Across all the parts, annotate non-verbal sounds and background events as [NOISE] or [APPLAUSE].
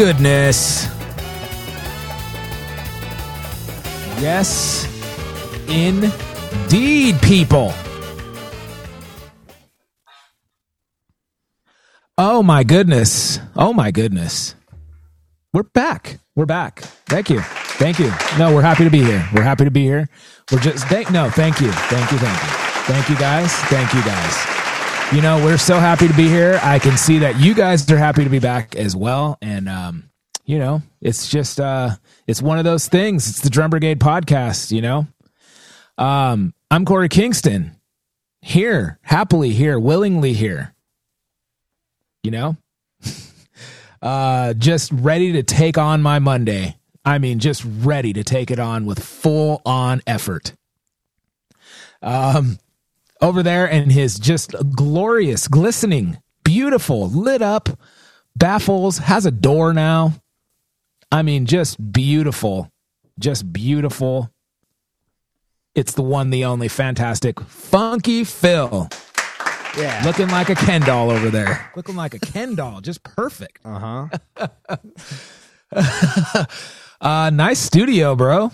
goodness. Yes, indeed, people. Oh my goodness. Oh my goodness. We're back. We're back. Thank you. Thank you. No, we're happy to be here. We're happy to be here. We're just thank no, thank you. Thank you. Thank you. Thank you guys. Thank you guys. You know, we're so happy to be here. I can see that you guys are happy to be back as well. And um, you know, it's just uh it's one of those things. It's the Drum Brigade podcast, you know. Um, I'm Korey Kingston. Here, happily here, willingly here. You know? [LAUGHS] uh just ready to take on my Monday. I mean, just ready to take it on with full on effort. Um over there in his just glorious, glistening, beautiful, lit up baffles, has a door now. I mean, just beautiful. Just beautiful. It's the one, the only fantastic Funky Phil. Yeah. Looking like a Ken doll over there. Looking like a Ken doll. Just perfect. Uh huh. [LAUGHS] Uh nice studio, bro.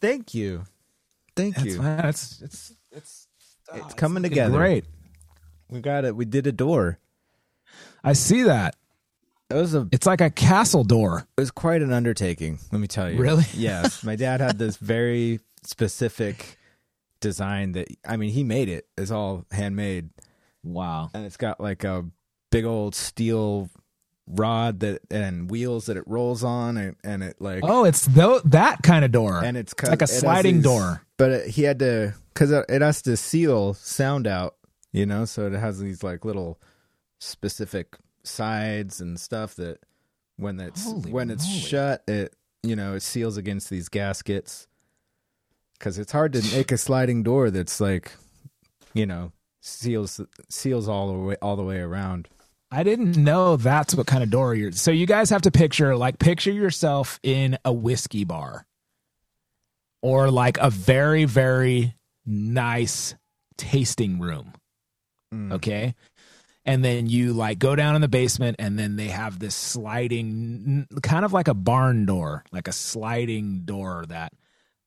Thank you. Thank That's, you. that's it's it's oh, It's coming together. Great. We got it. We did a door. I see that. It was a. It's like a castle door. It was quite an undertaking. Let me tell you. Really? [LAUGHS] Yes. My dad had this very specific design that I mean he made it. It's all handmade, Wow. and it's got like a big old steel rod that and wheels that it rolls on, and, and it like Oh, it's tho- that kind of door. and it's like a sliding these- door. But he had to because it, it has to seal sound out, you know. So it has these like little specific sides and stuff that when it's Holy when it's moly. shut, it you know it seals against these gaskets. Because it's hard to make a [SIGHS] sliding door that's like, you know, seals seals all the way all the way around. I didn't know that's what kind of door you're. So you guys have to picture like picture yourself in a whiskey bar, or like a very very nice tasting room. Mm. Okay, and then you like go down in the basement, and then they have this sliding, kind of like a barn door, like a sliding door that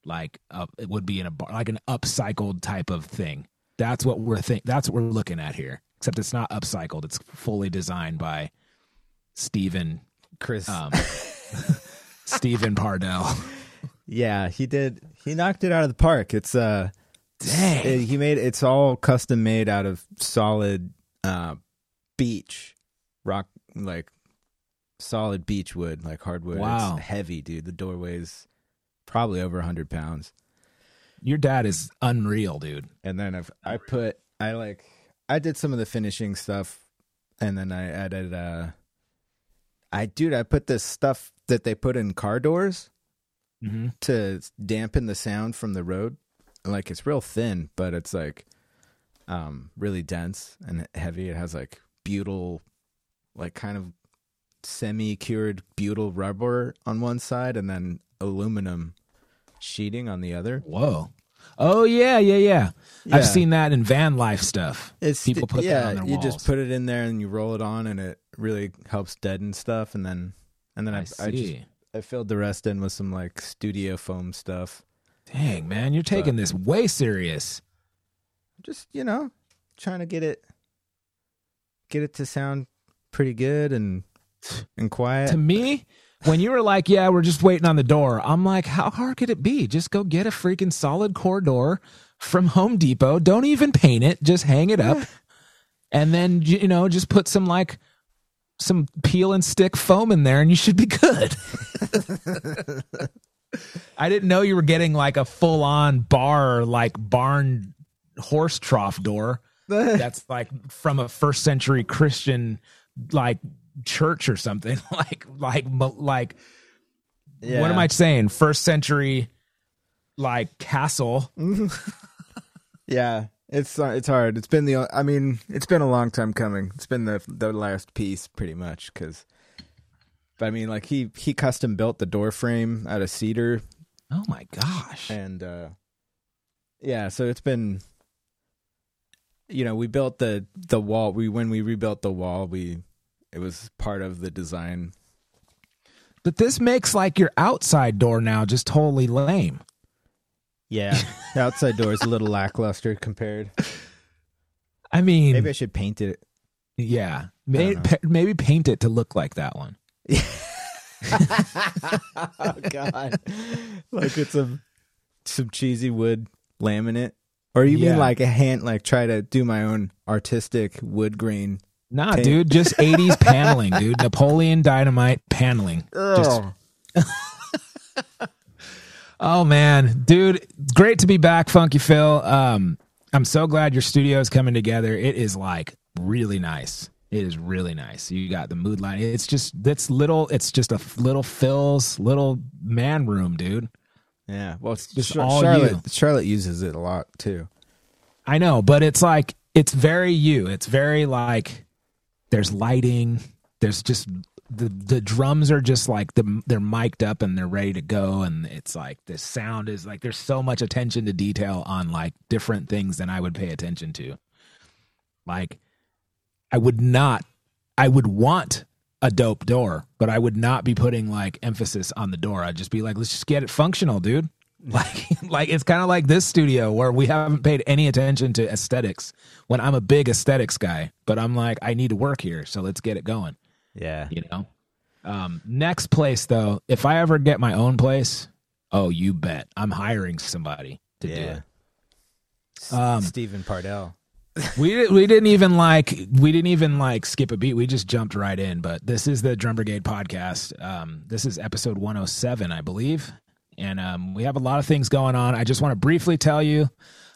like uh, it would be in a bar, like an upcycled type of thing. That's what we're think. That's what we're looking at here. Except it's not upcycled. It's fully designed by Stephen Chris, um, [LAUGHS] Stephen Pardell. [LAUGHS] yeah, he did. He knocked it out of the park. It's uh. Dang. It- he made it's all custom made out of solid uh beech rock like solid beech wood like hardwood Wow. it's heavy dude the doorway's probably over 100 pounds Your dad is unreal, dude. and then I've, i put i like i did some of the finishing stuff and then i added uh i dude i put this stuff that they put in car doors Mm-hmm. to dampen the sound from the road. Like it's real thin, but it's like um really dense and heavy. It has like butyl like kind of semi cured butyl rubber on one side and then aluminum sheeting on the other. Whoa. Oh yeah, yeah, yeah. Yeah. I've seen that in van life stuff. It's People put that yeah, on their you just put it in there and you roll it on and it really helps deaden stuff and then and then I, I I, just. I filled the rest in with some like studio foam stuff. Dang, man, you're taking this way serious. just you know trying to get it get it to sound pretty good and and quiet To me, when you were like, "Yeah, we're just waiting on the door," I'm like, "How hard could it be? Just go get a freaking solid core door from Home Depot. Don't even paint it. Just hang it up, and then you know, just put some like some peel and stick foam in there, and you should be good." I didn't know you were getting like a full on bar, like barn horse trough door. [LAUGHS] That's like from a first century Christian like church or something. [LAUGHS] like like like yeah. what am I saying? First century like castle. [LAUGHS] yeah it's uh, it's hard it's been the i mean it's been a long time coming it's been the the last piece pretty much because but i mean like he he custom built the door frame out of cedar Oh my gosh. and uh yeah so it's been you know we built the the wall we when we rebuilt the wall we It was part of the design. But this makes like your outside door now just totally lame. Yeah, the [LAUGHS] outside door is a little lackluster compared. I mean, Maybe I should paint it. yeah, maybe, maybe paint it to look like that one. [LAUGHS] oh God! like it's some some cheesy wood laminate, or you Yeah. mean like a hand? Like try to do my own artistic wood grain. Nah, dude, just 80s [LAUGHS] paneling, dude. Napoleon Dynamite paneling. Just Oh man, dude, great to be back, Funky Phil. Um, I'm so glad your studio is coming together. It is like really nice. It is really nice. You got the mood light. It's just that's little. It's just a little Phil's little man room, dude. yeah. Well, it's Just Char- all Charlotte. you. Charlotte uses it a lot too. I know, but it's like it's very you. It's very like there's lighting. There's just the the drums are just like the they're mic'd up and they're ready to go, and it's like the sound is like there's so much attention to detail on like different things than I would pay attention to. Like I would not, I would want a dope door, but I would not be putting like emphasis on the door. I'd just be like, let's just get it functional, dude. [LAUGHS] Like, like it's kind of like this studio where we haven't paid any attention to aesthetics. When I'm a big aesthetics guy, but I'm like, I need to work here, so let's get it going. Yeah. You know. Um, next place though, if I ever get my own place, oh, you bet, I'm hiring somebody to do it. S- Um, Stephen Pardell. [LAUGHS] we we didn't even like we didn't even like skip a beat. We just jumped right in. But this is the Drum Brigade podcast. Um, this is episode 107, I believe, and um, we have a lot of things going on. I just want to briefly tell you,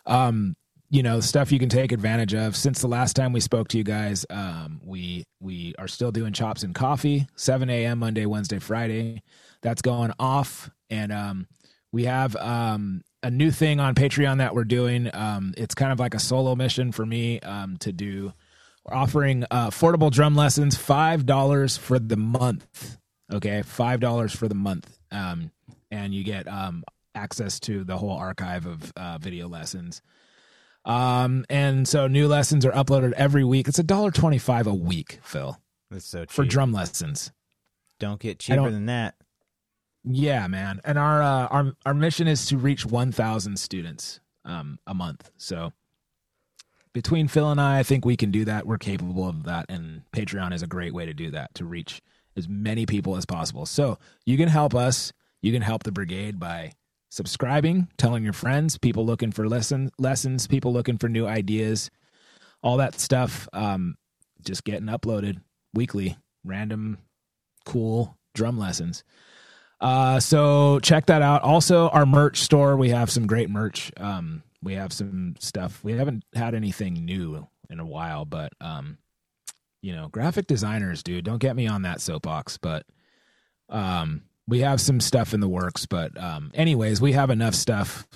um, you know, stuff you can take advantage of. Since the last time we spoke to you guys, um, we we are still doing chops and coffee, 7 a.m. Monday, Wednesday, Friday. That's going off, and um, we have um, a new thing on Patreon that we're doing. Um, it's kind of like a solo mission for me um, to do. We're offering uh, affordable drum lessons, five dollars for the month. Okay, five dollars for the month, um, and you get access to the whole archive of uh, video lessons. Um, and so new lessons are uploaded every week. It's a dollar twenty-five a week, Phil, That's so cheap. for drum lessons. Don't get cheaper don't- than that. Yeah, man. And our uh, our our mission is to reach 1,000 students um, a month. So between Phil and I, I think we can do that. We're capable of that, and Patreon is a great way to do that to reach as many people as possible. So you can help us. You can help the brigade by subscribing, telling your friends, people looking for lesson lessons, people looking for new ideas, all that stuff. Um, just getting uploaded weekly, random, cool drum lessons. Uh, so check that out. Also, our merch store, we have some great merch. Um, we have some stuff. We haven't had anything new in a while, but um, you know, graphic designers, dude, don't get me on that soapbox, but um, we have some stuff in the works. But um, anyways, we have enough stuff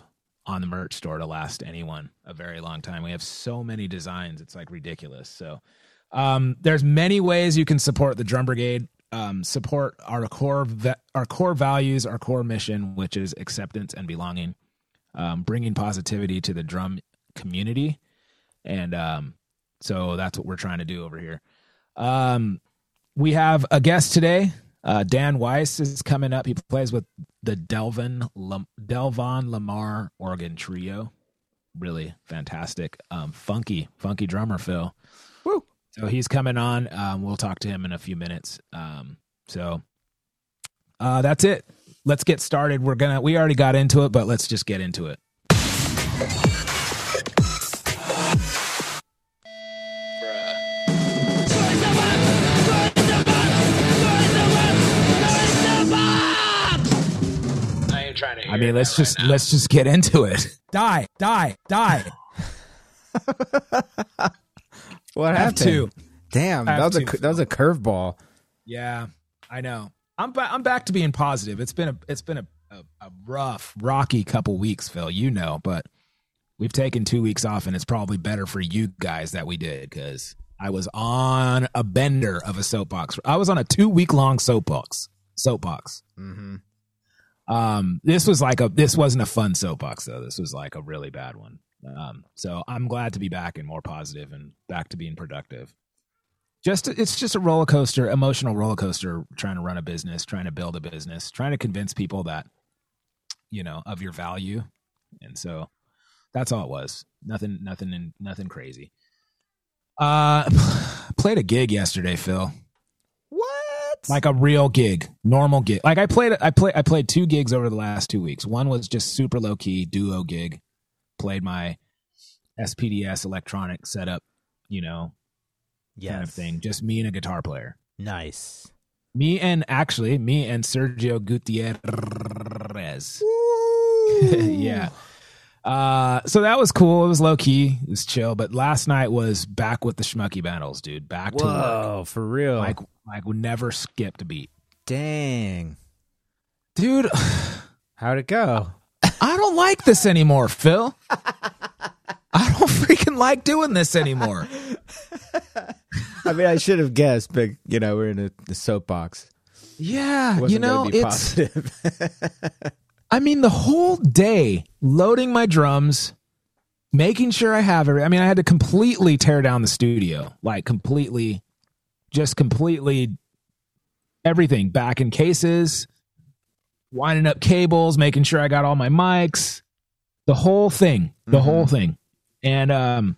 on the merch store to last anyone a very long time. We have so many designs, it's like ridiculous. So um, there's many ways you can support the Drum Brigade. Um, support our core our core values, our core mission, which is acceptance and belonging, um, bringing positivity to the drum community, and um, so that's what we're trying to do over here. Um, we have a guest today. Uh, Dan Weiss is coming up. He plays with the Delvin Lam- Delvon Lamarr organ trio. Really fantastic, um, funky, funky drummer, Phil. Woo. So he's coming on. Um, we'll talk to him in a few minutes. Um, so uh, that's it. Let's get started. We're gonna. We already got into it, but let's just get into it. Mean, let's just right let's just get into it. Die, die, die. [LAUGHS] What Have happened? to. Damn, Have that was a to. that was a curveball. Yeah, I know. I'm ba- I'm back to being positive. It's been a it's been a, a, a rough, rocky couple weeks, Phil. You know, but we've taken two weeks off, and it's probably better for you guys that we did because I was on a bender of a soapbox. I was on a two week long soapbox. Soapbox. Mm-hmm. Um, this was like a this wasn't a fun soapbox though. This was like a really bad one. Um, so I'm glad to be back and more positive and back to being productive. just it's just a roller coaster, emotional roller coaster. Trying to run a business, trying to build a business, trying to convince people that you know of your value, and so that's all it was. Nothing, nothing, and nothing crazy. Uh, [SIGHS] played a gig yesterday, Phil. Like a real gig, normal gig. Like I played, I played, I played two gigs over the last two weeks. One was just super low key duo gig. Played my SPDS electronic setup, you know, yes. kind of thing. Just me and a guitar player. Nice. Me and actually me and Sergio Gutierrez. [LAUGHS] yeah. Uh, so that was cool. It was low key. It was chill. But last night was back with the schmucky battles, dude. Back to work. Whoa, for real. Like, like never skipped a beat, Dang. dude. [SIGHS] How'd it go? I don't like this anymore, Phil. I don't freaking like doing this anymore. [LAUGHS] I mean, I should have guessed, but you know, we're in a, a soapbox. Yeah, you know, it's. [LAUGHS] I mean, the whole day loading my drums, making sure I have every. I mean, I had to completely tear down the studio, like completely, just completely everything back in cases, winding up cables, making sure I got all my mics, the whole thing, the Mhm. whole thing. And um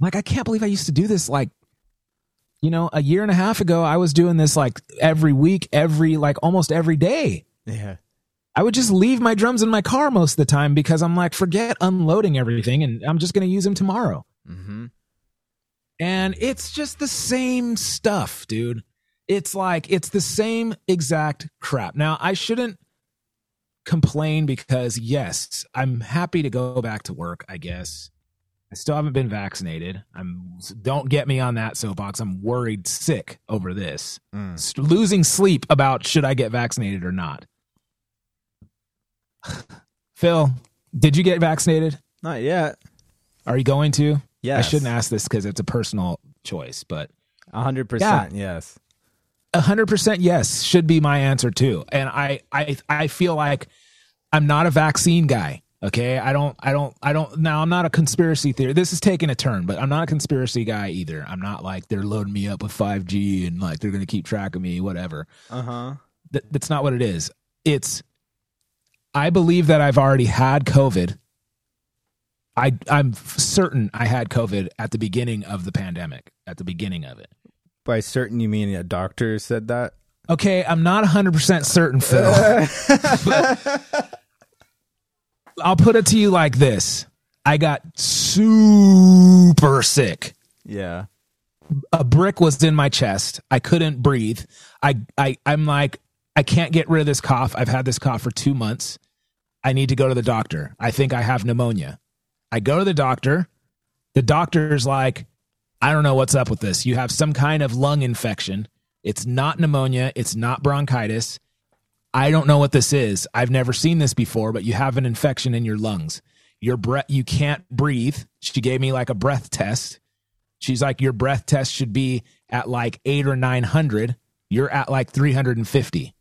like I can't believe I used to do this like you know, a year and a half ago I was doing this like every week, every like almost every day. yeah. I would just leave my drums in my car most of the time because I'm like forget unloading everything and I'm just going to use them tomorrow. Mm-hmm. And it's just the same stuff, dude. It's like it's the same exact crap. Now, I shouldn't complain because yes, I'm happy to go back to work, I guess. I still haven't been vaccinated. I'm don't get me on that soapbox. I'm worried sick over this. Mm. Losing sleep about should I get vaccinated or not. [SIGHS] Phil, did you get vaccinated? Not yet. Are you going to? Yes. I shouldn't ask this because it's a personal choice, but A hundred percent. Yes. a hundred percent yes should be my answer too. And I, I, I feel like I'm not a vaccine guy. Okay, I don't, I don't, I don't. Now I'm not a conspiracy theory. This is taking a turn, but I'm not a conspiracy guy either. I'm not like they're loading me up with 5G and like they're going to keep track of me, whatever. Uh huh. Th- that's not what it is. It's I believe that I've already had COVID. I I'm certain I had COVID at the beginning of the pandemic, at the beginning of it. By certain, you mean a doctor said that? Okay, I'm not 100% certain, Phil. [LAUGHS] But I'll put it to you like this. I got super sick. Yeah. a brick was in my chest. I couldn't breathe. I, I, I'm like, I can't get rid of this cough. I've had this cough for two months. I need to go to the doctor. I think I have pneumonia. I go to the doctor. The doctor's like, I don't know what's up with this. You have some kind of lung infection. It's not pneumonia. It's not bronchitis. I don't know what this is. I've never seen this before, but you have an infection in your lungs. Your breath, you can't breathe. She gave me like a breath test. She's like, your breath test should be at like eight or 900. You're at like 350.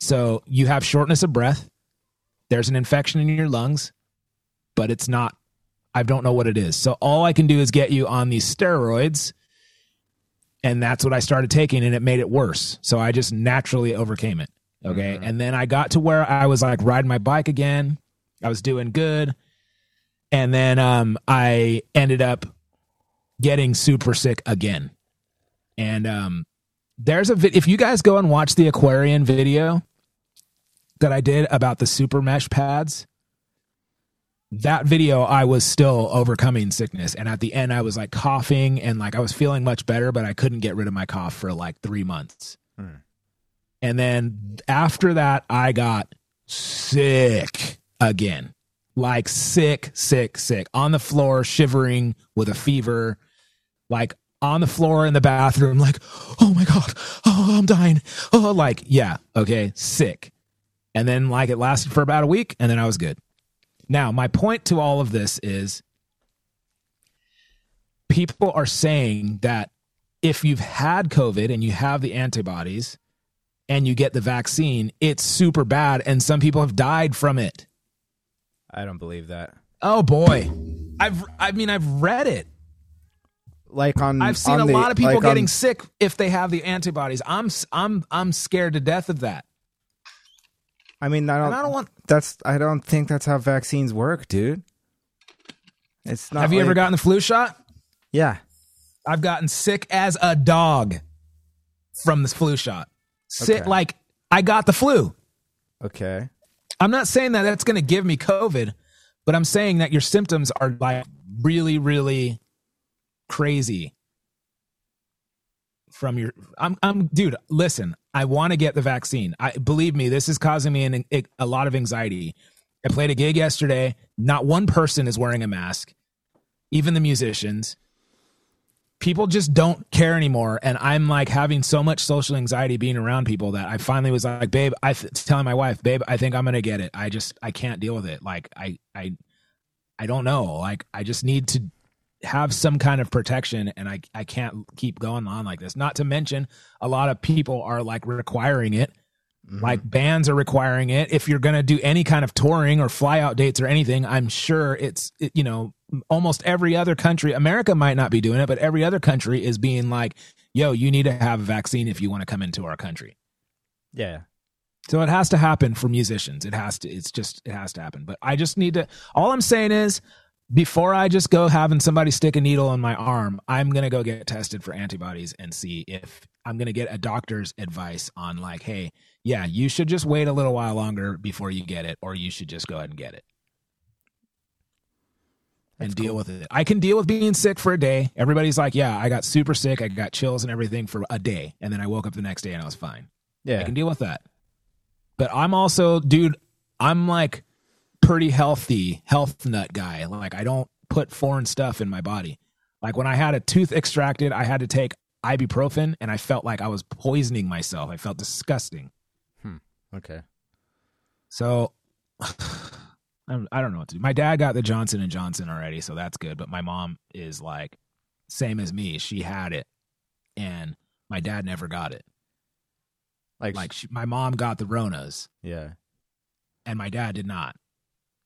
So you have shortness of breath. There's an infection in your lungs, but it's not, I don't know what it is. So all I can do is get you on these steroids. And that's what I started taking, and it made it worse. So I just naturally overcame it. Okay. And then I got to where I was like riding my bike again. I was doing good. And then um, I ended up getting super sick again. And um, there's a vid- if you guys go and watch the Aquarian video that I did about the super mesh pads, that video I was still overcoming sickness. And at the end, I was like coughing and like I was feeling much better, but I couldn't get rid of my cough for like three months. Hmm. And then after that, I got sick again. Like sick, sick, sick. On the floor, shivering with a fever. Like on the floor in the bathroom, like, oh my God, oh, I'm dying. Oh, like, yeah, okay, sick. And then, like, it lasted for about a week, and then I was good. Now, my point to all of this is people are saying that if you've had COVID and you have the antibodies and you get the vaccine, it's super bad, and some people have died from it. I don't believe that. Oh boy, I've I mean I've read it. like on I've seen on a the- lot of people like getting on- sick if they have the antibodies. I'm I'm I'm scared to death of that. I mean, I don't. And I don't want. that's. I don't think that's how vaccines work, dude. It's not. Have you ever gotten the flu shot? Yeah. I've gotten sick as a dog from this flu shot. Sick Okay. like I got the flu. Okay. I'm not saying that that's going to give me COVID, but I'm saying that your symptoms are like really, really crazy from your. I'm, I'm, dude. Listen, I want to get the vaccine. I believe me, this is causing me an, a lot of anxiety. I played a gig yesterday. Not one person is wearing a mask, even the musicians. People just don't care anymore, and I'm like having so much social anxiety being around people that I finally was like, "Babe," I th- telling my wife, "Babe, I think I'm gonna get it. I just I can't deal with it. Like I I I don't know. Like I just need to have some kind of protection, and I I can't keep going on like this. Not to mention, a lot of people are like requiring it. Mm-hmm. Like bands are requiring it. If you're going to do any kind of touring or fly out dates or anything, I'm sure it's, it, you know, almost every other country, America might not be doing it, but every other country is being like, yo, you need to have a vaccine if you want to come into our country. Yeah. So it has to happen for musicians. It has to, it's just, it has to happen. But I just need to, all I'm saying is, before I just go having somebody stick a needle in my arm, I'm going to go get tested for antibodies and see if I'm going to get a doctor's advice on, like, hey, yeah, you should just wait a little while longer before you get it, or you should just go ahead and get it and deal cool. with it. I can deal with being sick for a day. Everybody's like, yeah, I got super sick. I got chills and everything for a day. And then I woke up the next day and I was fine. Yeah. I can deal with that. But I'm also, dude, I'm like pretty healthy, health nut guy. Like I don't put foreign stuff in my body. Like when I had a tooth extracted, I had to take ibuprofen and I felt like I was poisoning myself. I felt disgusting. Hmm. Okay. So [SIGHS] I'm- I don't know what to do. My dad got the Johnson and Johnson already, so that's good. But my mom is like same as me. She had it, and my dad never got it. Like, Like she, my mom got the Ronas, yeah. and my dad did not.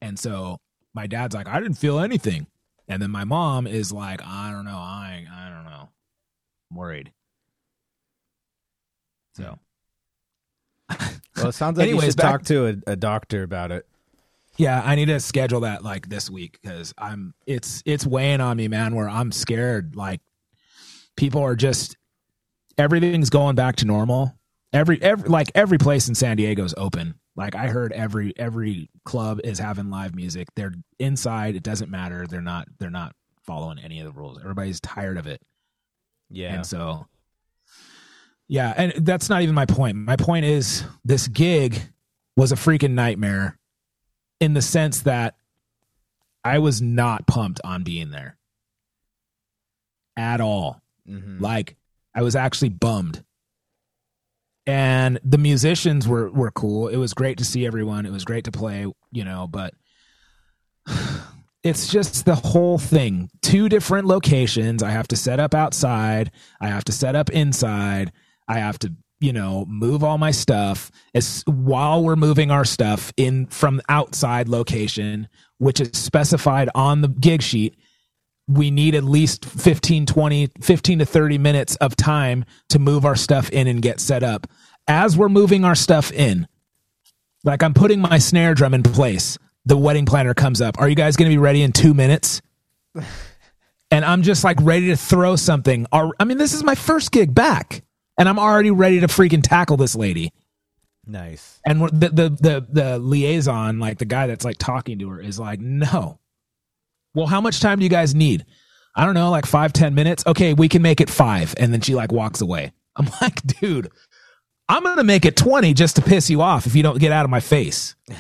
And so my dad's like, I didn't feel anything. And then my mom is like, I don't know, I I don't know, I'm worried. So hmm. [LAUGHS] Well, it sounds like you Anyways, should back- talk to a, a doctor about it. yeah, I need to schedule that like this week because I'm it's it's weighing on me, man. Where I'm scared. Like people are just everything's going back to normal. Every every like every place in San Diego is open. Like I heard every every club is having live music. They're inside. It doesn't matter. They're not they're not following any of the rules. Everybody's tired of it. Yeah. And so, yeah, and that's not even my point. My point is this gig was a freaking nightmare in the sense that I was not pumped on being there at all. Mhm. Like I was actually bummed. And the musicians were were cool. It was great to see everyone. It was great to play, you know, but [SIGHS] it's just the whole thing. Two different locations. I have to set up outside. I have to set up inside. I have to, you know, move all my stuff as while we're moving our stuff in from outside location, which is specified on the gig sheet we need at least 15 20 15 to 30 minutes of time to move our stuff in and get set up. As we're moving our stuff in like i'm putting my snare drum in place the wedding planner comes up. Are you guys going to be ready in two minutes? [LAUGHS] And i'm just like ready to throw something. I mean this is my first gig back and i'm already ready to freaking tackle this lady. Nice. and the, the the the liaison like the guy that's like talking to her is like no well how much time do you guys need? I don't know like five ten minutes? Okay we can make it five. And then she like walks away. [LAUGHS] I'm like dude i'm gonna make it 20 just to piss you off if you don't get out of my face. [LAUGHS]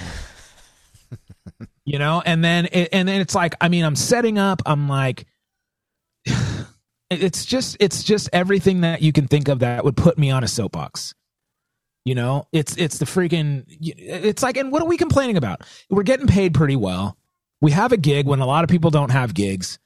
You know? And then it, and then it's like i mean i'm setting up. I'm like [SIGHS] it's just it's just everything that you can think of that would put me on a soapbox. You know, it's it's the freaking it's like and what are we complaining about? We're getting paid pretty well. We have a gig when a lot of people don't have gigs.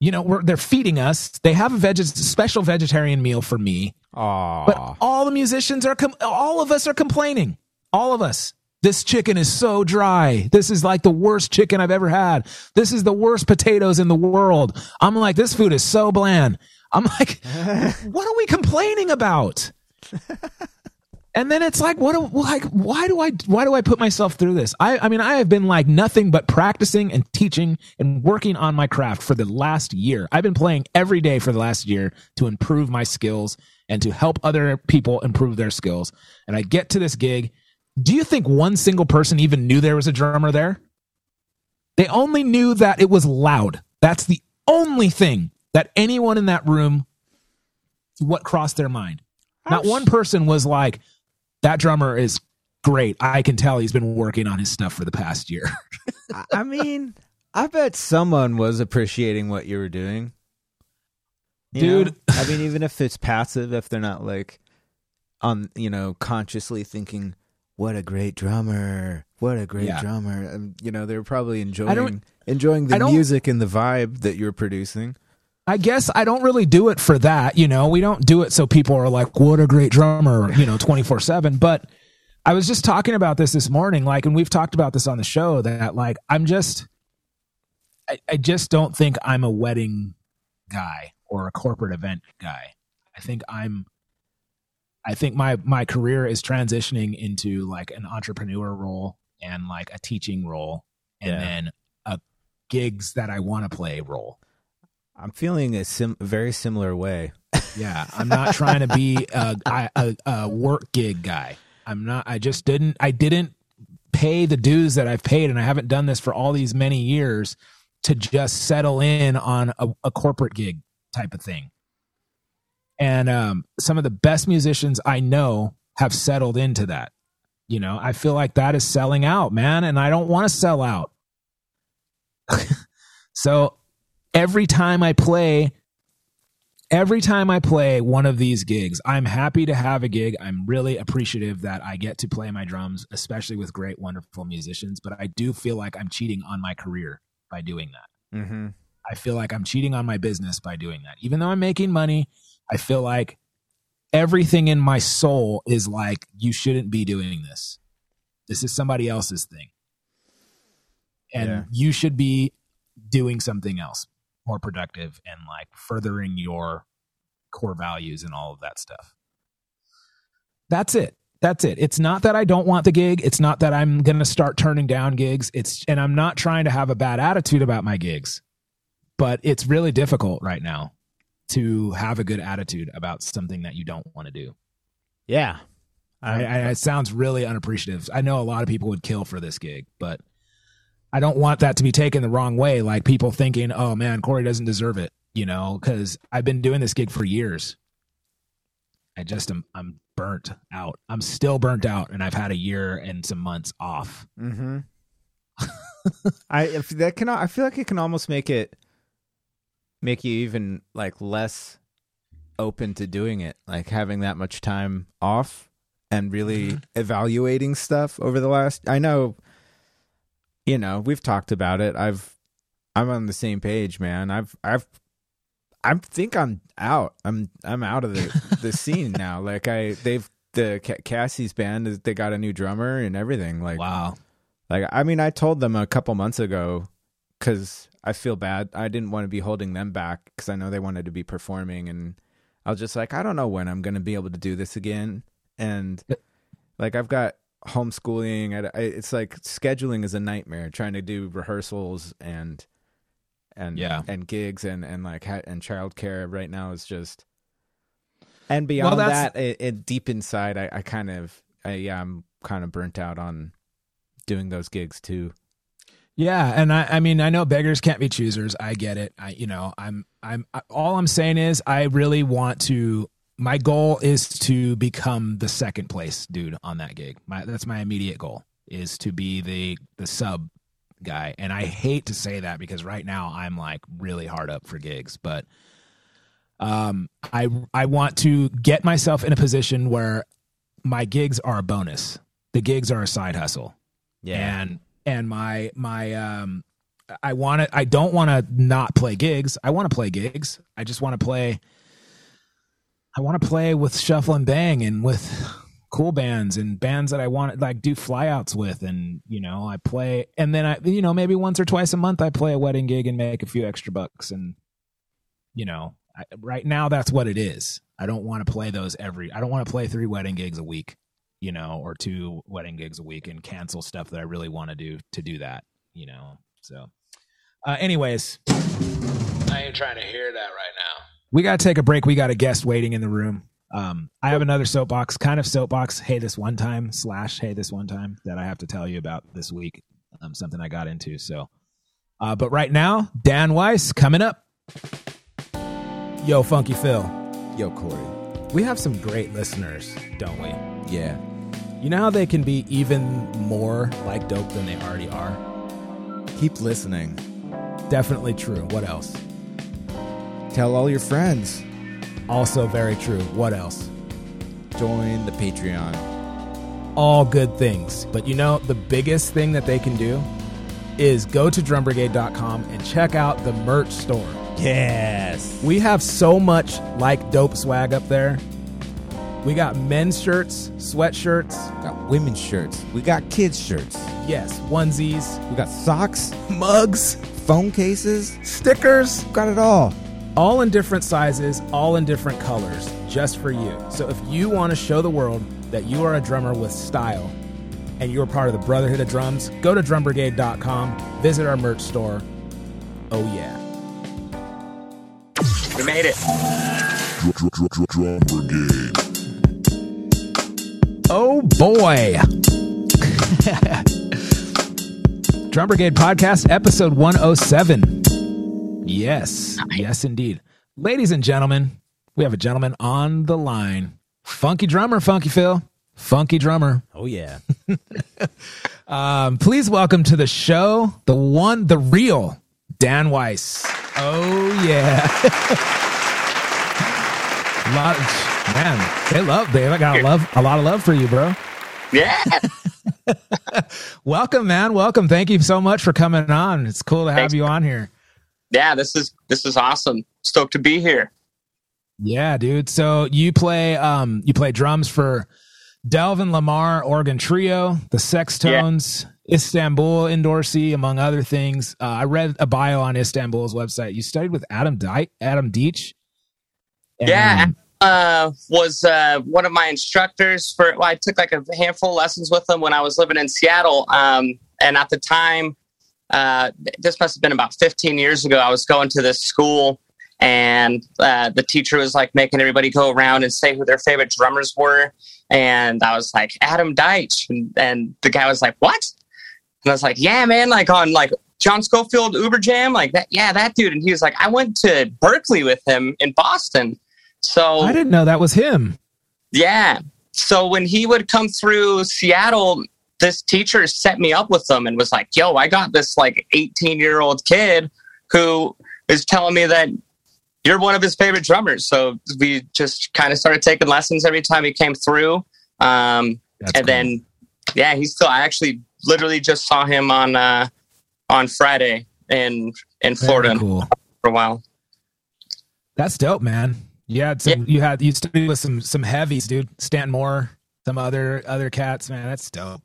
You know, we're they're feeding us. They have a veg special vegetarian meal for me. Aw. But all the musicians are com- all of us are complaining. All of us. This chicken is so dry. This is like the worst chicken I've ever had. This is the worst potatoes in the world. I'm like, this food is so bland. I'm like, [LAUGHS] what are we complaining about? And then it's like, what? Do, like, why do I? Why do I put myself through this? I, I mean, I have been like nothing but practicing and teaching and working on my craft for the last year. I've been playing every day for the last year to improve my skills and to help other people improve their skills. And I get to this gig. Do you think one single person even knew there was a drummer there? They only knew that it was loud. That's the only thing that anyone in that room what crossed their mind. Not one person was like, that drummer is great. I can tell he's been working on his stuff for the past year. [LAUGHS] I mean, I bet someone was appreciating what you were doing. You Dude. know? I mean, even if it's passive, if they're not like on, you know, consciously thinking, what a great drummer. What a great Yeah. drummer. Um, you know, they're probably enjoying enjoying the music and the vibe that you're producing. I guess I don't really do it for that. You know, we don't do it so people are like, what a great drummer, you know, 24 7. But I was just talking about this this morning, like, and we've talked about this on the show that, like, I'm just, I, I just don't think I'm a wedding guy or a corporate event guy. I think I'm, I think my, my career is transitioning into like an entrepreneur role and like a teaching role and Yeah. then a gigs that I want to play role. I'm feeling a sim- very similar way. Yeah, I'm not trying to be a, a, a, work gig guy. I'm not. I just didn't. I didn't pay the dues that I've paid, and I haven't done this for all these many years to just settle in on a, a corporate gig type of thing. And um, some of the best musicians I know have settled into that. You know, I feel like that is selling out, man, and I don't want to sell out. [LAUGHS] so every time I play every time I play one of these gigs, I'm happy to have a gig. I'm really appreciative that I get to play my drums, especially with great, wonderful musicians. But I do feel like I'm cheating on my career by doing that. Mm-hmm. I feel like I'm cheating on my business by doing that. Even though I'm making money, I feel like everything in my soul is like, you shouldn't be doing this. This is somebody else's thing. And Yeah. you should be doing something else more productive and like furthering your core values and all of that stuff. That's it. That's it. It's not that I don't want the gig. It's not that I'm going to start turning down gigs. It's and I'm not trying to have a bad attitude about my gigs. But it's really difficult right now to have a good attitude about something that you don't want to do. Yeah. I, I, it sounds really unappreciative. I know a lot of people would kill for this gig, but I don't want that to be taken the wrong way. Like people thinking, "Oh man, Korey doesn't deserve it," you know, because I've been doing this gig for years. I just am I'm burnt out. I'm still burnt out, and I've had a year and some months off. Mm-hmm. [LAUGHS] I if that can I feel like it can almost make it make you even like less open to doing it, like having that much time off and really evaluating stuff over the last I know you know, we've talked about it. I've I'm on the same page, man. I've I've I think I'm out. I'm I'm out of the the [LAUGHS] scene now. Like I they've the Cassie's band they got a new drummer and everything like Wow. like, I mean, I told them a couple months ago because I feel bad. I didn't want to be holding them back because I know they wanted to be performing. And I was just like, I don't know when I'm going to be able to do this again. And like, I've got homeschooling. I, I, it's like scheduling is a nightmare trying to do rehearsals and, and, Yeah. and gigs and, and like, ha- and childcare right now is just, and beyond that's- that, it, it deep inside, I, I kind of, I, yeah, I'm kind of burnt out on doing those gigs too. Yeah, and I, I mean, I know beggars can't be choosers. I get it. I, you know, I'm, I'm. I, all I'm saying is, I really want to. My goal is to become the second place dude on that gig. My, that's my immediate goal is to be the the sub guy. And I hate to say that because right now I'm like really hard up for gigs, but um, I I want to get myself in a position where my gigs are a bonus. The gigs are a side hustle Yeah. and and my my um i want to i don't want to not play gigs i want to play gigs i just want to play i want to play with shuffle and bang and with cool bands and bands that I want like do flyouts with, and you know, I play, and then I, you know, maybe once or twice a month I play a wedding gig and make a few extra bucks, and you know, I, right now that's what it is. I don't want to play those every. I don't want to play three wedding gigs a week, you know, or two wedding gigs a week and cancel stuff that I really want to do to do that, you know. So, uh, anyways, I ain't trying to hear that right now. We got to take a break. We got a guest waiting in the room. Um, I have another soapbox, kind of soapbox. Hey, this one time slash hey, this one time that I have to tell you about this week. Um, something I got into. So, uh, but right now, Dan Weiss coming up. Yo, Funky Phil. Yo, Korey. We have some great listeners, don't we? Yeah. You know how they can be even more like dope than they already are? Keep listening. Definitely true. What else? Tell all your friends. Also very true. What else? Join the Patreon. All good things. But you know, the biggest thing that they can do is go to drumbrigade.com and check out the merch store. Yes. We have so much like dope swag up there. We got men's shirts, sweatshirts, Got women's shirts. We got kids' shirts. yes, onesies, We got socks, mugs, phone cases. stickers, Got it all. All in different sizes, all in different colors, just for you. So if you want to show the world that you are a drummer with style and you're part of the Brotherhood of Drums, go to drumbrigade.com, visit our merch store. Oh, yeah. We made it. Drum, brigade. Oh, boy. [LAUGHS] Drum Brigade Podcast, episode 107. Yes, yes, indeed. Ladies and gentlemen, we have a gentleman on the line. Funky drummer, Funky Phil. Funky drummer. Oh yeah. [LAUGHS] Um, please welcome to the show the one, the real Dan Weiss. Oh yeah. [LAUGHS] lot of, man, they love they got a love a lot of love for you, bro. Yeah. [LAUGHS] Welcome, man. Welcome. Thank you so much for coming on. It's cool to have Thanks. you on here. Yeah, this is this is awesome. Stoked to be here. Yeah, dude. So you play um you play drums for Delvon Lamarr Organ Trio, the Sextones, Istanbul endorsee, among other things. Uh, I read a bio on Istanbul's website. You studied with Adam Di- Adam Deitch. And- Yeah. Uh, was uh, one of my instructors for. Well, I took like a handful of lessons with him when I was living in Seattle. Um, and at the time, uh, this must have been about 15 years ago. I was going to this school, and uh, the teacher was like making everybody go around and say who their favorite drummers were. And I was like Adam Deitch, and, and the guy was like, "What?" And I was like, "Yeah, man, like on like John Scofield Uber Jam, like that. Yeah, that dude." And he was like, "I went to Berklee with him in Boston." So I didn't know that was him. yeah. So when he would come through Seattle, this teacher set me up with them and was like, "Yo, I got this like 18 year old kid who is telling me that you're one of his favorite drummers." So we just kind of started taking lessons every time he came through. Um, and cool. then, yeah, he's still. I actually literally just saw him on uh, on Friday in in Very Florida cool. for a while. That's dope, man. You had some. You had you studied with some some heavies, dude. Stanton Moore, some other other cats, man. That's dope.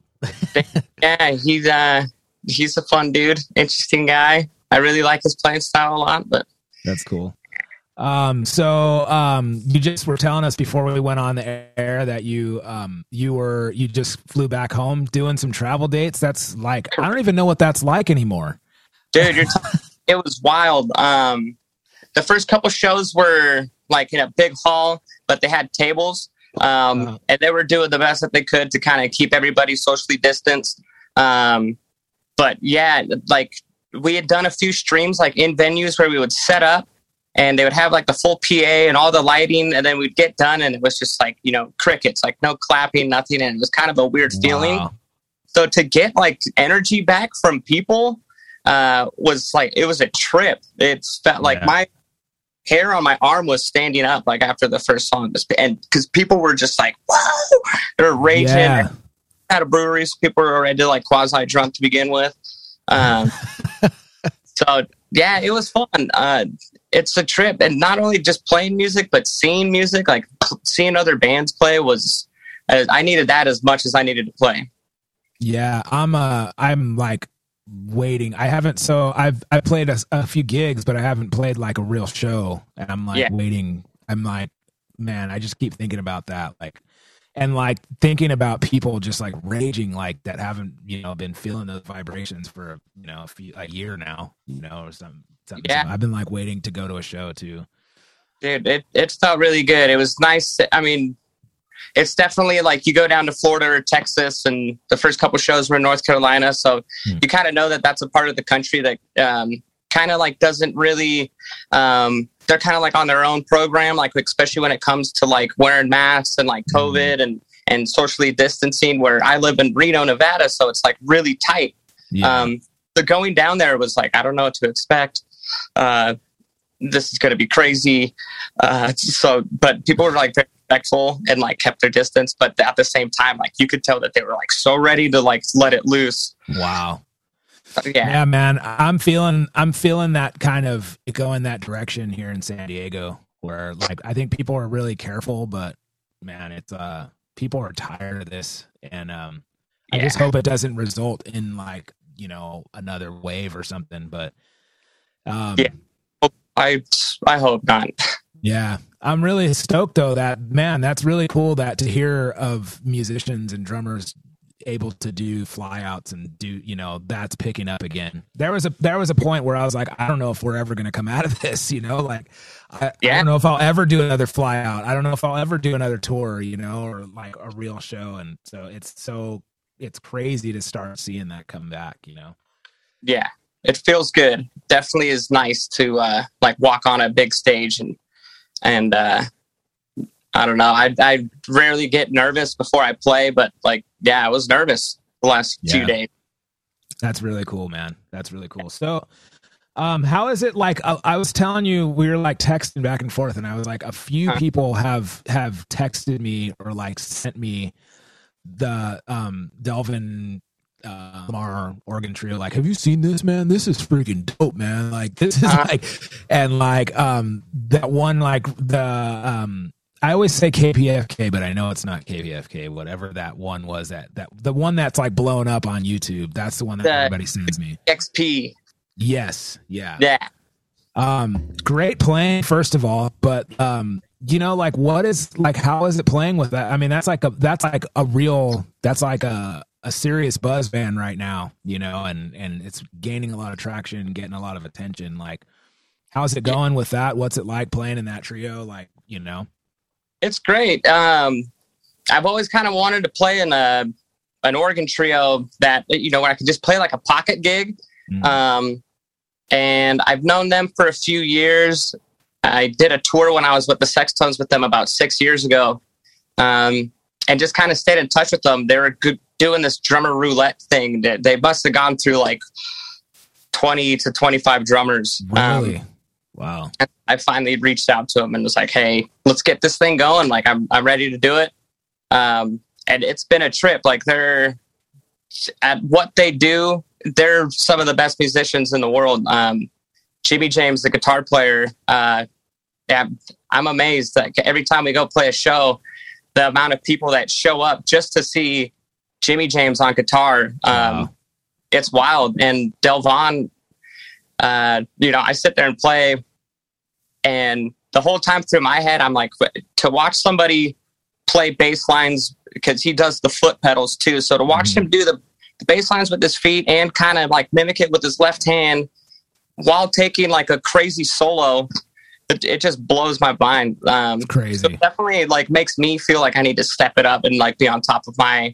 Yeah, he's uh he's a fun dude, interesting guy. I really like his playing style a lot, but That's cool. Um, so um, you just were telling us before we went on the air that you um, you were you just flew back home doing some travel dates. That's like I don't even know what that's like anymore. dude, you're t- [LAUGHS] it was wild. Um, the first couple shows were like in a big hall, but they had tables, um, Uh-huh. and they were doing the best that they could to kind of keep everybody socially distanced. Um, but yeah, like we had done a few streams like in venues where we would set up and they would have like the full PA and all the lighting, and then we'd get done, and it was just like you know crickets, like no clapping, nothing, and it was kind of a weird feeling Wow. so to get like energy back from people uh was like it was a trip it felt like Yeah. my hair on my arm was standing up like after the first song. And because people were just like whoa! They were raging. Yeah. at a brewery so people were already like quasi drunk to begin with. Um [LAUGHS] so yeah it was fun. Uh it's a trip and not only just playing music but seeing music like seeing other bands play was I, I needed that as much as I needed to play. Yeah, I'm uh I'm like waiting. I haven't so I've I played a, a few gigs, but I haven't played like a real show. And I'm like Yeah. waiting. I'm like, man, I just keep thinking about that. Like and like thinking about people just like raging like that haven't, you know, been feeling those vibrations for, you know, a few a year now, you know, or something. something. Yeah. I've been like waiting to go to a show too. dude it, it felt really good it was nice i mean it's definitely like you go down to florida or texas and the first couple shows were in north carolina so Hmm. you kind of know that that's a part of the country that um, kind of like doesn't really um, they're kind of like on their own program like especially when it comes to like wearing masks and like Mhm. covid and and socially distancing where i live in reno nevada so it's like really tight Yeah. um, so going down there was like, I don't know what to expect. Uh, this is going to be crazy. Uh, [LAUGHS] so, but people were like respectful and like kept their distance. But at the same time, like you could tell that they were like so ready to like let it loose. wow. Yeah. Yeah, man, I'm feeling I'm feeling that kind of going that direction here in San Diego, where like I think people are really careful, but man, it's uh people are tired of this, and um, I just hope it doesn't result in like you know another wave or something. But um, Yeah. I, I hope not. Yeah, I'm really stoked though that man, that's really cool that to hear of musicians and drummers able to do flyouts and do you know that's picking up again. There was a there was a point where I was like, I don't know if we're ever going to come out of [LAUGHS] this, you know, like I, I don't know if I'll ever do another flyout. I don't know if I'll ever do another tour, you know, or like a real show. And so it's so it's crazy to start seeing that come back, you know. Yeah. It feels good. Definitely is nice to uh, like walk on a big stage and, and, uh, I don't know. I, I rarely get nervous before I play, but like, yeah, I was nervous the last Yeah. few days. That's really cool, man. That's really cool. So, um, how is it like? I, I was telling you, we were like texting back and forth, and I was like, a few Huh. people have have texted me or like sent me the um Delvon uh Lamarr organ trio. Like, have you seen this, man? This is freaking dope, man. Like, this is Uh-huh. [LAUGHS] like, and like um that one like the um. I always say KPFK, but I know it's not KPFK. Whatever that one was, that that the one that's like blown up on YouTube. That's the one that The- everybody sends me. XP. Yes, yeah. Yeah. Um, great playing, first of all, but um, you know, like, what is like, how is it playing with that? I mean, that's like a that's like a real that's like a a serious buzz band right now, you know, and and it's gaining a lot of traction, getting a lot of attention. Like, how's it going with that? What's it like playing in that trio? Like, you know, It's great. Um, I've always kind of wanted to play in a an organ trio that you know where I could just play like a pocket gig. Mm. Um, and I've known them for a few years. I did a tour when I was with the Sextones with them about six years ago, um, and just kind of stayed in touch with them. They're a good, doing this drummer roulette thing. They, they must have gone through like twenty to twenty five drummers. Um, really, wow, I finally reached out to him and was like, "Hey, let's get this thing going. Like, I'm I'm ready to do it." Um, and it's been a trip. Like, they're at what they do. They're some of the best musicians in the world. Um, Jimmy James, the guitar player. Uh, yeah, I'm amazed that every time we go play a show, the amount of people that show up just to see Jimmy James on guitar. Um, Wow. It's wild. And Delvon, uh, you know, I sit there and play, and the whole time through my head, I'm like, to watch somebody play bass lines because he does the foot pedals too. So to watch Mhm. him do the, the bass lines with his feet and kind of like mimic it with his left hand while taking like a crazy solo, it, it just blows my mind. Um, it's so crazy. it definitely like makes me feel like I need to step it up and like be on top of my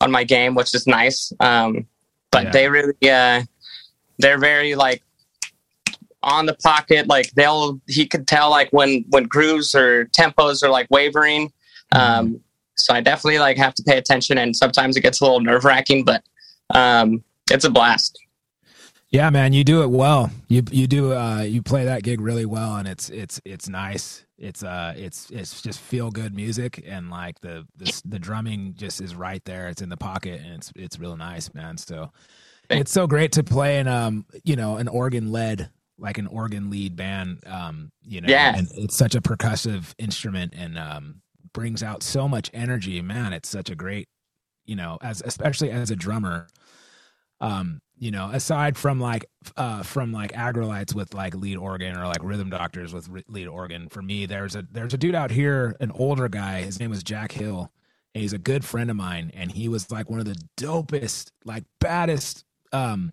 on my game, which is nice. Um, but Yeah. they really, uh, they're very like on the pocket. Like they'll, he could tell like when when grooves or tempos are like wavering. Um, so I definitely like have to pay attention, and sometimes it gets a little nerve wracking, but um, it's a blast. Yeah, man, you do it well. You you do uh you play that gig really well and it's it's it's nice. It's uh it's it's just feel good music and like the the the drumming just is right there. It's in the pocket and it's it's real nice, man. So it's so great to play in um you know an organ led like an organ lead band um you know Yeah. and it's such a percussive instrument and um brings out so much energy. Man, it's such a great, you know, as especially as a drummer. Um, you know, aside from like uh from like Aggrolites with like lead organ or like rhythm doctors with lead organ, for me, there's a there's a dude out here, an older guy. His name was Jack Hill, and he's a good friend of mine, and he was like one of the dopest, like baddest um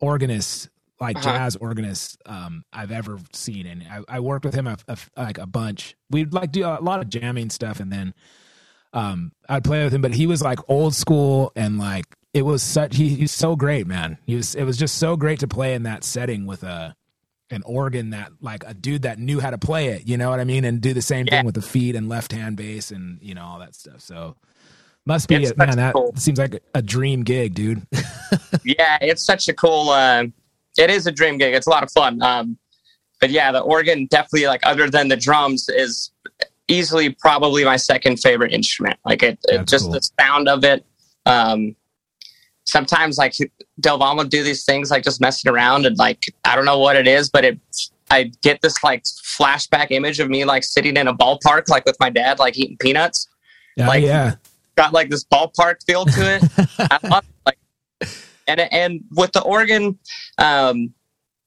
organists like Uh-huh. jazz organist um I've ever seen and I, I worked with him a, a- like a bunch we'd like do a lot of jamming stuff and then um I'd play with him but he was like old school and like it was such he, he's so great man he was it was just so great to play in that setting with a an organ that like a dude that knew how to play it you know what I mean and do the same Yeah. thing with the feet and left hand bass and you know all that stuff so must be It's it man that cool. seems like a dream gig dude [LAUGHS] yeah, it's such a cool. Uh, it is a dream gig. It's a lot of fun. Um, but yeah, the organ definitely like other than the drums is easily probably my second favorite instrument. Like it, it just cool. the sound of it. Um, sometimes like Delvon would do these things like just messing around and like I don't know what it is, but it I get this like flashback image of me like sitting in a ballpark like with my dad like eating peanuts. Like- yeah Got like this ballpark feel to it. [LAUGHS] I love it. Like, and and with the organ, um,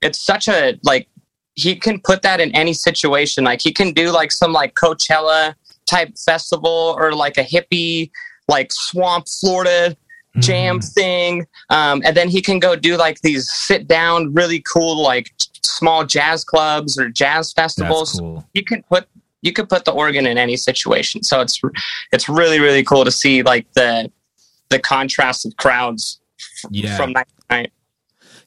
it's such a like he can put that in any situation. Like he can do like some like Coachella type festival or like a hippie like swamp Florida jam Mhm. thing, um, and then he can go do like these sit down really cool like small jazz clubs or jazz festivals cool you can put you could put the organ in any situation. So it's it's really really cool to see like the the contrast of crowds f- Yeah. from night to night.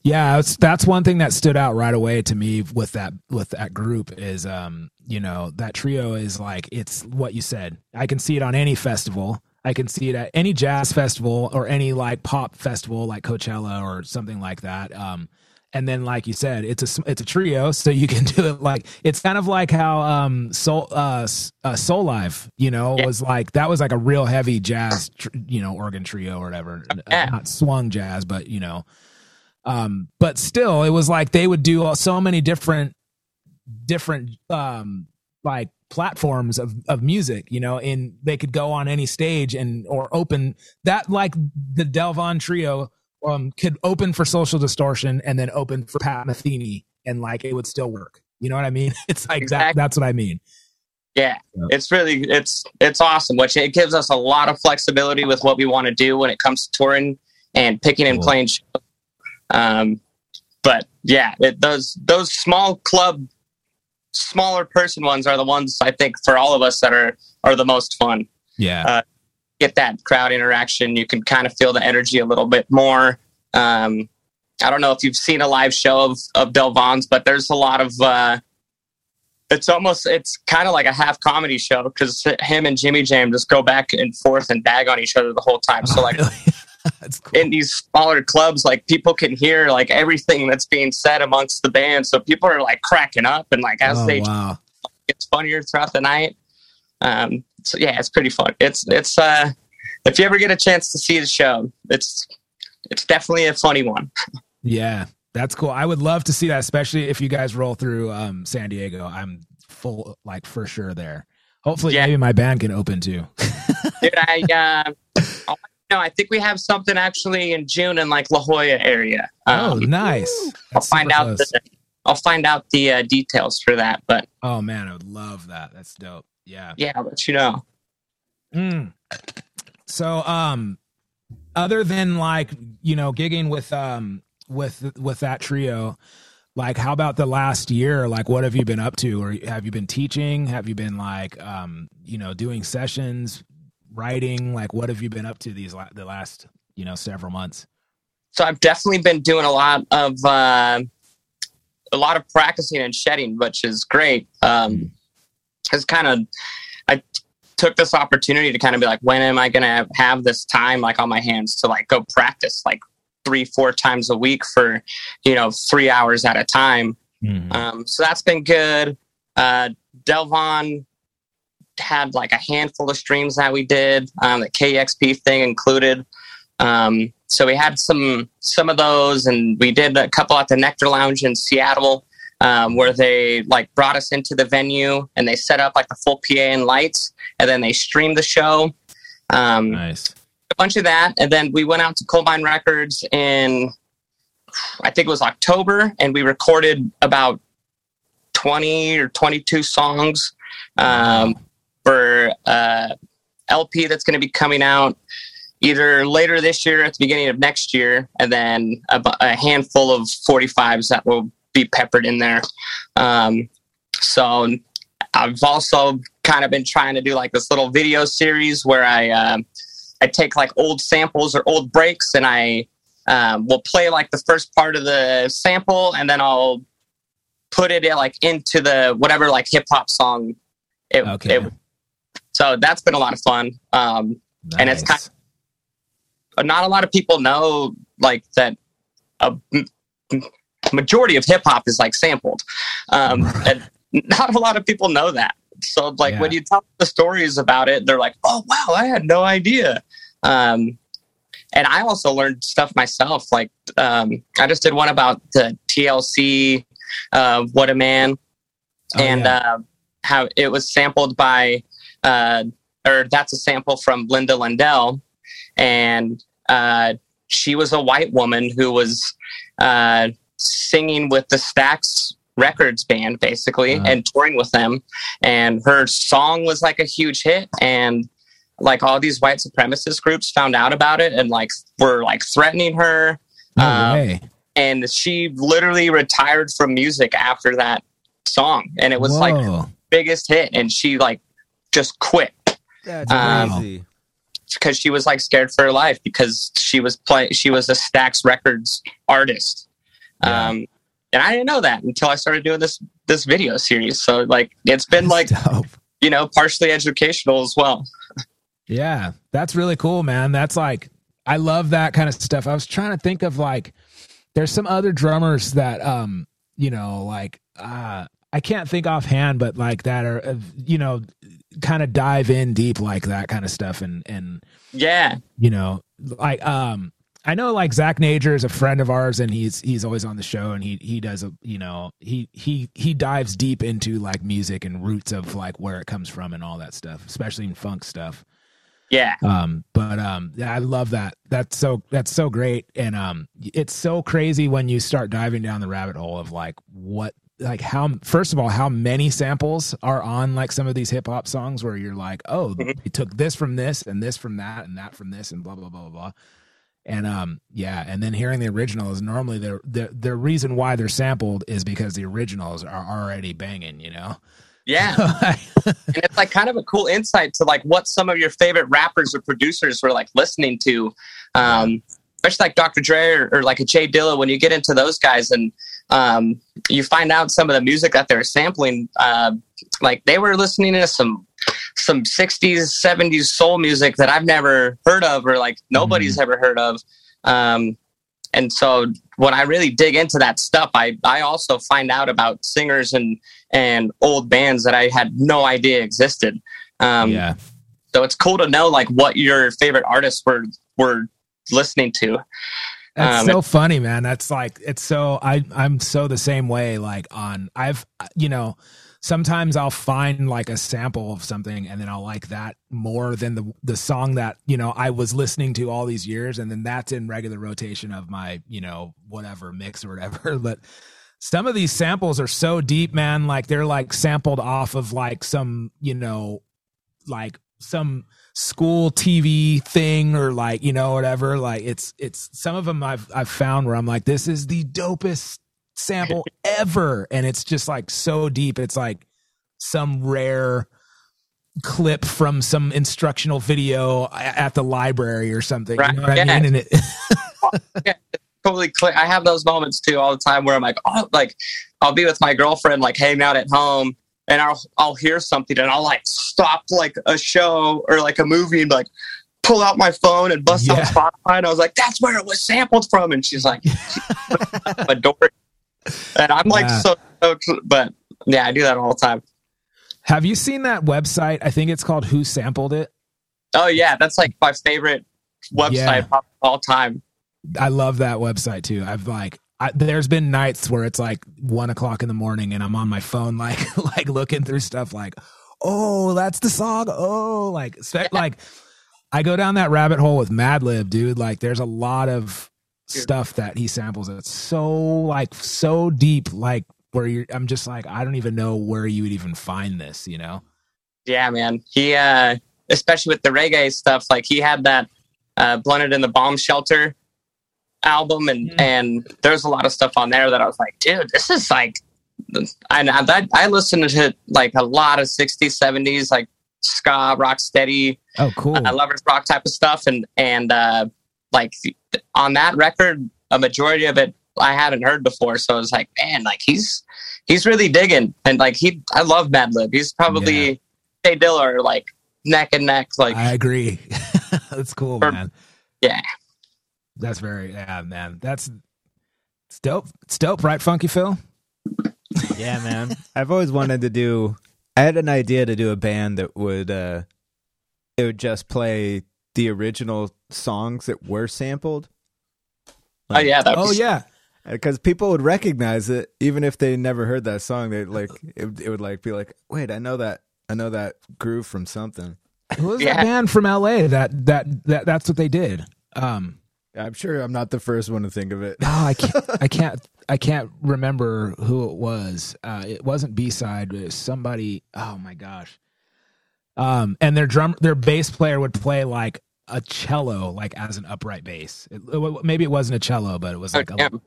Yeah, that's one thing that stood out right away to me with that with that group is um you know that trio is like it's what you said. I can see it on any festival. I can see it at any jazz festival or any like pop festival like Coachella or something like that. Um and then like you said it's a it's a trio so you can [LAUGHS] do it like it's kind of like how um soul uh, uh Soulive you know Yeah. was like that was like a real heavy jazz tr- you know organ trio or whatever Uh, Yeah. not swung jazz but you know um but still it was like they would do so many different different um like platforms of of music you know and they could go on any stage and or open that like the delvon trio um could open for social distortion and then open for pat metheny and like it would still work you know what i mean [LAUGHS] it's like that, Exactly. that's what i mean Yeah, Yeah. it's really it's it's awesome. Which it gives us a lot of flexibility with what we want to do when it comes to touring and picking and Cool. playing. Shows. Um, but yeah, it, those those small club, smaller person ones are the ones I think for all of us that are are the most fun. yeah Uh, get that crowd interaction. You can kind of feel the energy a little bit more. Um, I don't know if you've seen a live show of of Delvon's, but there's a lot of. Uh, it's almost it's kind of like a half comedy show because him and Jimmy Jam just go back and forth and bag on each other the whole time. So like that's cool in these smaller clubs, like people can hear like everything that's being said amongst the band. So people are like cracking up and like as oh, they wow gets funnier throughout the night. Um, so yeah, it's pretty fun. It's it's uh, if you ever get a chance to see the show, it's it's definitely a funny one. [LAUGHS] Yeah, that's cool. I would love to see that, especially if you guys roll through um, San Diego. I'm full, like for sure there. Hopefully, Yeah. maybe my band can open too. [LAUGHS] Dude, I uh, no, I think we have something actually in June in like La Jolla area. oh, Um, nice. I'll find out. The, I'll find out the uh, details for that. But Oh man, I would love that. That's dope. Yeah. yeah, I'll let you know. Mm. So, um, other than like you know gigging with um with with that trio, like how about the last year? Like, what have you been up to? Or have you been teaching? Have you been like um you know doing sessions, writing? Like, what have you been up to these la- the last you know several months? So I've definitely been doing a lot of uh, a lot of practicing and shedding, which is great. Um, it's kind of I took this opportunity to kind of be like, when am I going to have this time like on my hands to like go practice like three, four times a week for you know three hours at a time. Um, so that's been good. Uh, Delvon had like a handful of streams that we did. Um, the KEXP thing included. Um, so we had some some of those, and we did a couple at the Nectar Lounge in Seattle. um, where they like brought us into the venue and they set up like the full PA and lights, and then they streamed the show. Um, Nice. a bunch of that, and then we went out to Coal Mine Records in I think it was October, and we recorded about twenty or twenty-two songs um, for uh, LP that's going to be coming out either later this year, or at the beginning of next year, and then a, a handful of forty-fives that will be peppered in there. Um, so I've also kind of been trying to do like this little video series where I. um I take like old samples or old breaks and I um, will play like the first part of the sample and then I'll put it in, like into the whatever like hip hop song. It, Okay. it- so that's been a lot of fun. Um, And it's Nice. but not a lot of people know like that a m- majority of hip hop is like sampled. Um, and not a lot of people know that. So like when you tell the stories about it, they're like, "Oh wow, I had no idea." Um, and I also learned stuff myself. Like um, I just did one about the TLC, uh, "What a Man," Oh, and yeah. uh, how it was sampled by, uh, or that's a sample from Linda Lyndell, and uh, she was a white woman who was uh, singing with the Stax Records band, basically, Uh-huh. and touring with them. And her song was like a huge hit, and like all these white supremacist groups found out about it and like were like threatening her. no um. And she literally retired from music after that song, and it was like biggest hit, and she like just quit That's Um, crazy. because she was like scared for her life because she was play she was a Stax Records artist. Yeah. Um, and I didn't know that until I started doing this this video series. So like it's been like dope. you know partially educational as well. Yeah, that's really cool, man. That's like I love that kind of stuff. I was trying to think of like there's some other drummers that um, you know, like uh I can't think offhand, but like that are uh, you know, kind of dive in deep like that kind of stuff and and Yeah, you know, like um I know like Zak Najor is a friend of ours and he's he's always on the show and he he does a you know he he he dives deep into like music and roots of like where it comes from and all that stuff, especially in funk stuff. Yeah, um but um yeah, i love that. That's so that's so great. And um it's so crazy when you start diving down the rabbit hole of like what like how first of all how many samples are on like some of these hip hop songs where you're like oh Mhm. they took this from this and this from that and that from this and blah blah blah blah blah and um yeah and then hearing the original is normally the the the reason why they're sampled is because the originals are already banging you know yeah. [LAUGHS] and it's like kind of a cool insight to like what some of your favorite rappers or producers were like listening to um especially like dr dre or, or like a jay dilla when you get into those guys and um you find out some of the music that they're sampling uh like they were listening to some some 60s 70s soul music that i've never heard of or like nobody's ever heard of um and so when I really dig into that stuff, I, I also find out about singers and, and old bands that I had no idea existed. Um, yeah So it's cool to know like what your favorite artists were were listening to. That's Um, so funny, man. That's like it's so I I'm so the same way. Like on I've you know sometimes I'll find like a sample of something and then I'll like that more than the the song that you know I was listening to all these years and then that's in regular rotation of my you know whatever mix or whatever. [LAUGHS] But some of these samples are so deep, man. Like they're like sampled off of like some you know like some school TV thing or like you know whatever. Like it's it's some of them I've I've found where I'm like this is the dopest sample [LAUGHS] ever. And it's just like so deep. It's like some rare clip from some instructional video at the library or something. Right, you know what yeah. I mean? And it [LAUGHS] oh, Totally clear. I have those moments too all the time where I'm like, oh, like I'll be with my girlfriend, like hanging out at home, and I'll I'll hear something and I'll like stop like a show or like a movie and like pull out my phone and bust Yeah. out Spotify. And I was like, that's where it was sampled from. And she's like, [LAUGHS] a dork. And I'm like Yeah. so stoked, but yeah, I do that all the time. have you seen that website I think it's called Who Sampled It Oh yeah, that's like my favorite website Yeah. of all time. I love that website too. I've like I, there's been nights where it's like one o'clock in the morning and I'm on my phone, [LAUGHS] like, like looking through stuff like, oh, that's the song. Oh, like, spe- like I go down that rabbit hole with Madlib, dude. Like, there's a lot of stuff that he samples. It's so like so deep, like where you're. I'm just like, I don't even know where you would even find this. You know? Yeah, man. He, uh, especially with the reggae stuff, like he had that uh, blunted in the bomb shelter album, and Mhm. and there's a lot of stuff on there that I was like, dude, this is like. I I, I listened to like a lot of 60s, 70s, like ska, rock steady, Oh, cool. uh, lovers rock type of stuff, and and uh, like on that record, a majority of it I hadn't heard before. So I was like, man, like he's he's really digging, and like he, I love Madlib. He's probably Jay Dilla are like neck and neck. Like I agree. [LAUGHS] That's cool, Or- man. yeah, That's very yeah, man. That's it's dope. It's dope, right, Funky Phil? Yeah, man. [LAUGHS] I've always wanted to do. I had an idea to do a band that would. uh It would just play the original songs that were sampled. oh yeah, that Oh yeah. because people would recognize it even if they never heard that song. They like it, it would like be like, wait, I know that. I know that groove from something. Who was Yeah. that band from LA that that that that's what they did? Um I'm sure I'm not the first one to think of it. oh, I can't [LAUGHS] I can't I can't remember who it was. Uh it wasn't B side, it was somebody oh my gosh. Um and their drum their bass player would play like a cello like as an upright bass. It, it- maybe it wasn't a cello, but it was Oh, like a damn.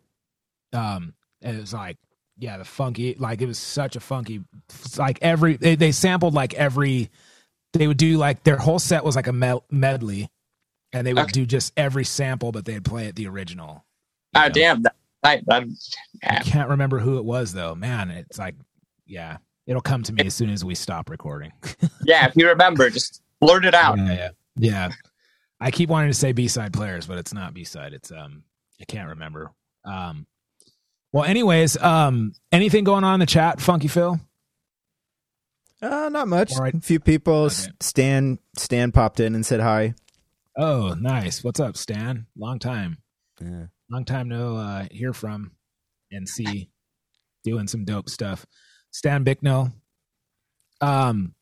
um and it was like yeah the funky like it was such a funky like every they, they sampled like every they would do like their whole set was like a med- medley and they would Okay. do just every sample but they'd play it the original oh know? damn, that, that, that, i can't remember who it was though man it's like yeah it'll come to me as soon as we stop recording [LAUGHS] yeah. If you remember, just blurt it out. yeah yeah yeah i keep wanting to say b-side players but it's not b-side it's um i can't remember um well anyways um anything going on in the chat funky phil Uh, not much. All right. A few people. Okay. Stan Stan popped in and said hi. Oh, nice. What's up, Stan? Long time. Yeah. Long time no uh hear from and see doing some dope stuff. Stan Bicknell. Um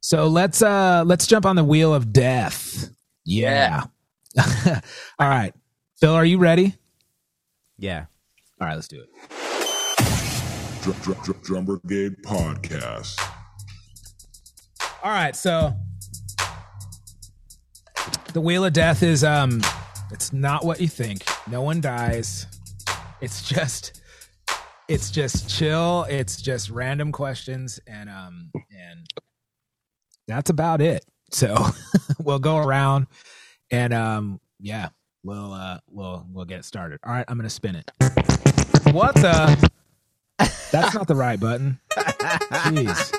so let's uh let's jump on the wheel of death. Yeah. [LAUGHS] All right. Phil, are you ready? Yeah. All right, let's do it. Drum, drum, drum, drum Brigade Podcast. All right, so the wheel of death is um it's not what you think. No one dies. It's just it's just chill. It's just random questions and um and that's about it. So [LAUGHS] we'll go around and um yeah, we'll uh we'll we'll get started. All right, I'm going to spin it. What the That's not the right button. Jeez.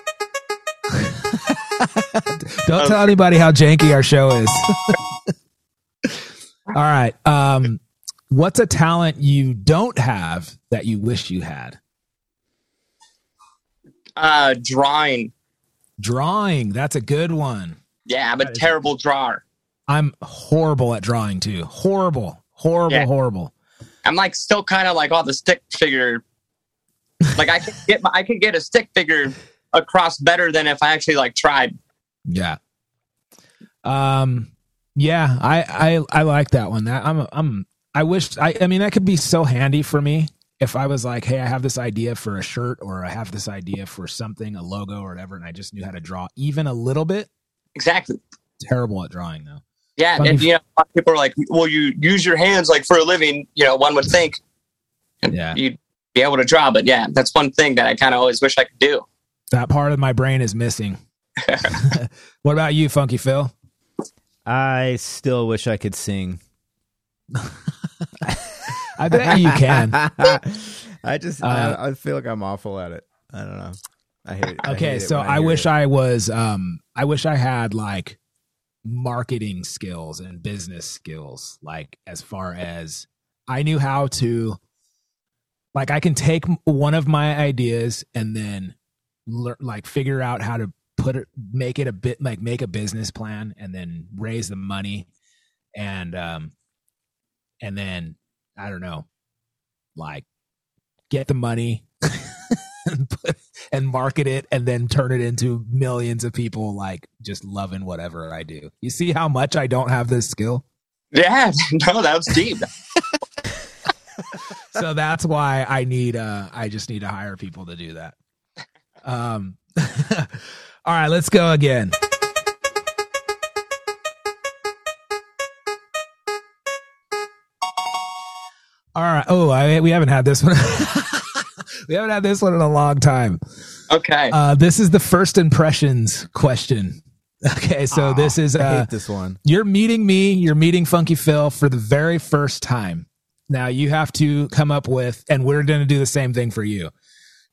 Don't tell anybody how janky our show is. [LAUGHS] All right. Um, what's a talent you don't have that you wish you had? Uh, drawing. Drawing. That's a good one. Yeah, I'm a terrible drawer. I'm horrible at drawing too. Horrible. Horrible, Yeah. horrible. I'm like still kind of like on the stick figure. Like I can get my, I can get a stick figure across better than if I actually like tried. Yeah. Um yeah, I I I like that one. That I'm I'm I wish I I mean that could be so handy for me if I was like, "Hey, I have this idea for a shirt or I have this idea for something, a logo or whatever, and I just knew how to draw even a little bit." Exactly. Terrible at drawing though. Yeah, Funny and you know, a lot of people are like, "Well, you use your hands like for a living." You know, one would think Yeah. you'd be able to draw, but yeah, that's one thing that I kind of always wish I could do. That part of my brain is missing. [LAUGHS] what about you, Funky Phil? I still wish I could sing. [LAUGHS] I bet you can. [LAUGHS] I just Uh, I, I feel like I'm awful at it. I don't know. I hate. it. Okay, hate so when I, hear wish it. I was um I wish I had like marketing skills and business skills like as far as I knew how to like I can take one of my ideas and then like figure out how to put it make it a bit like make a business plan and then raise the money and um and then I don't know like get the money and, [LAUGHS] put, and market it and then turn it into millions of people like just loving whatever I do. You see how much I don't have this skill? Yeah, [LAUGHS] no, that was deep. [LAUGHS] so that's why I need uh I just need to hire people to do that. Um [LAUGHS] all right, let's go again. All right. Oh, I, we haven't had this one. [LAUGHS] we haven't had this one in a long time. Okay. Uh, this is the first impressions question. [LAUGHS] Okay, so this is I uh, hate this one. you're meeting me, you're meeting Funky Phil for the very first time. Now you have to come up with, and we're going to do the same thing for you.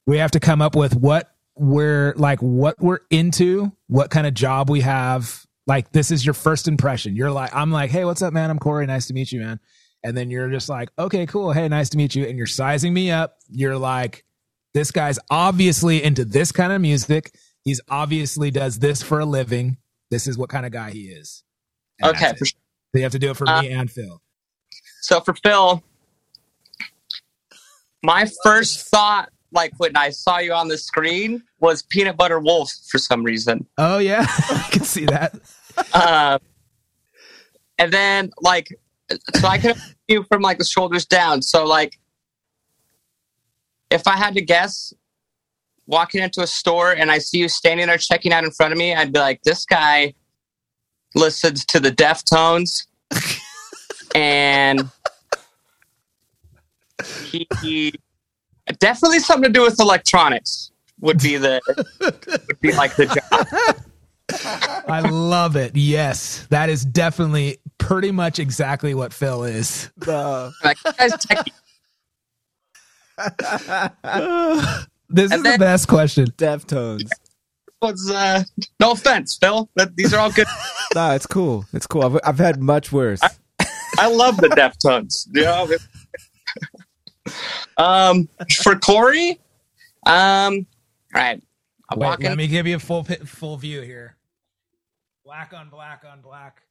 We have to come up with what we're like, what we're into, what kind of job we have. Like, this is your first impression. You're like, I'm like, hey, what's up, man? I'm Korey. Nice to meet you, man. And then you're just like, okay, cool. Hey, nice to meet you. And you're sizing me up. You're like, this guy's obviously into this kind of music. He's obviously does this for a living. This is what kind of guy he is. And okay. For sure. So you have to do it for Uh, me and Phil. So for Phil, my first thought, like when I saw you on the screen, was peanut butter wolf for some reason. Oh yeah, [LAUGHS] I can see that. Uh, and then like, so I can see you from like the shoulders down. So like, if I had to guess, walking into a store and I see you standing there checking out in front of me, I'd be like, this guy listens to the Deftones, [LAUGHS] and he, he definitely something to do with electronics would be the [LAUGHS] would be like the job. I love it. Yes, that is definitely pretty much exactly what Phil is. [LAUGHS] Like, you guys techie. [LAUGHS] this is the best question. Deftones. was uh, no offense, Phil, but these are all good. no, it's cool. It's cool. I've, I've had much worse. I love the Deftones. You know? Um, for Korey, um, all right. I'm Wait, walking. let me give you a full full view here. Black on black on black.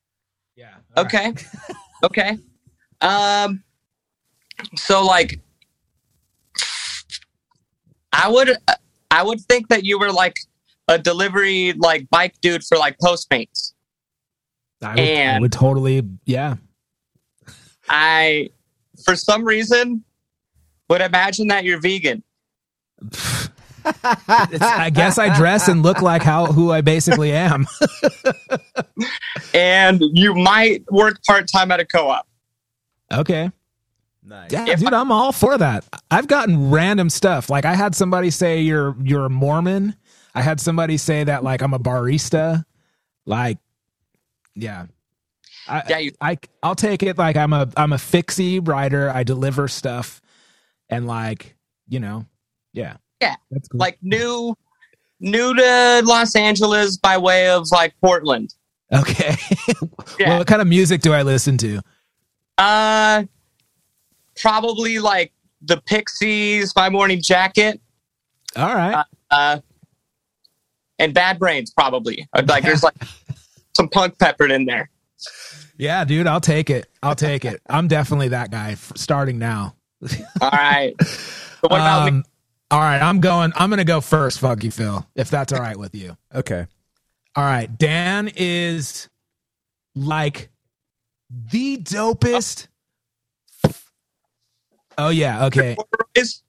Yeah. all right. okay, okay. Um, so like, I would, I would think that you were like a delivery like bike dude for like Postmates. I would, I and- would totally. Yeah. I, for some reason, would imagine that you're vegan. I guess I dress and look like how who I basically am. [LAUGHS] and you might work part time at a co-op. okay. nice. Yeah, If dude, I'm all for that. I've gotten random stuff. Like I had somebody say you're you're a Mormon. I had somebody say that like I'm a barista. Like, yeah. I, Yeah, you, I I'll take it like I'm a I'm a fixie writer. I deliver stuff, and like you know, yeah, Yeah, that's cool. like new, new to Los Angeles by way of like Portland. okay. [LAUGHS] Yeah. well, what kind of music do I listen to? Uh, probably like the Pixies, My Morning Jacket, All right, uh, and Bad Brains. Probably Uh, like there's like [LAUGHS] some punk peppered in there. yeah, dude, I'll take it. I'll take it. I'm definitely that guy. Starting now. All right. So what about me? Um, all right, I'm going. I'm going to go first, Funky Phil, if that's all right with you. Okay. All right, Dan is like the dopest. Oh yeah, okay, Is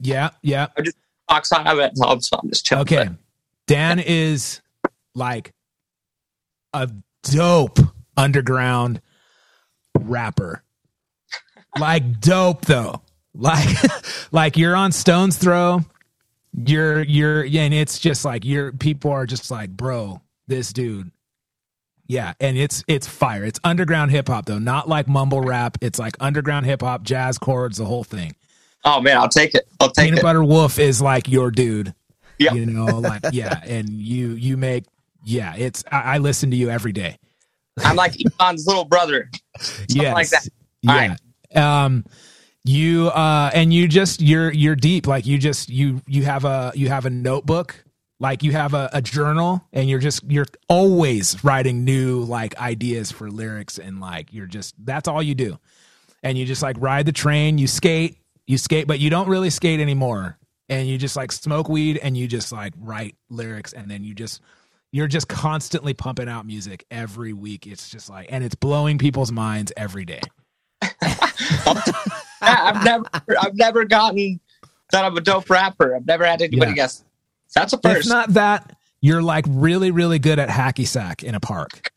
yeah, yeah, box on it? No, I'm, I'm just chilling. okay. Dan is like a dope underground rapper. Like dope though. Like [LAUGHS] like you're on Stone's Throw. You're you're yeah, and it's just like you're people are just like, bro, this dude. Yeah, and it's it's fire. It's underground hip hop though, not like mumble rap. It's like underground hip hop, jazz chords, the whole thing. Oh man, I'll take it. I'll take Peanut it. Butter Wolf is like your dude. Yeah. You know, like yeah, [LAUGHS] and you you make yeah, it's I, I listen to you every day. I'm like Ivan's little brother. [LAUGHS] yes. like that. All Yeah. Um you uh and you just you're you're deep like you just you you have a you have a notebook like you have a, a journal and you're just you're always writing new like ideas for lyrics and like you're just that's all you do and you just like ride the train, you skate, you skate, but you don't really skate anymore. And you just like smoke weed and you just like write lyrics and then you just you're just constantly pumping out music every week. It's just like and it's blowing people's minds every day. [LAUGHS] [LAUGHS] I've never, I've never gotten that I'm a dope rapper. I've never had anybody Yeah. guess. That's a If first. not that, you're like really, really good at hacky sack in a park. [LAUGHS]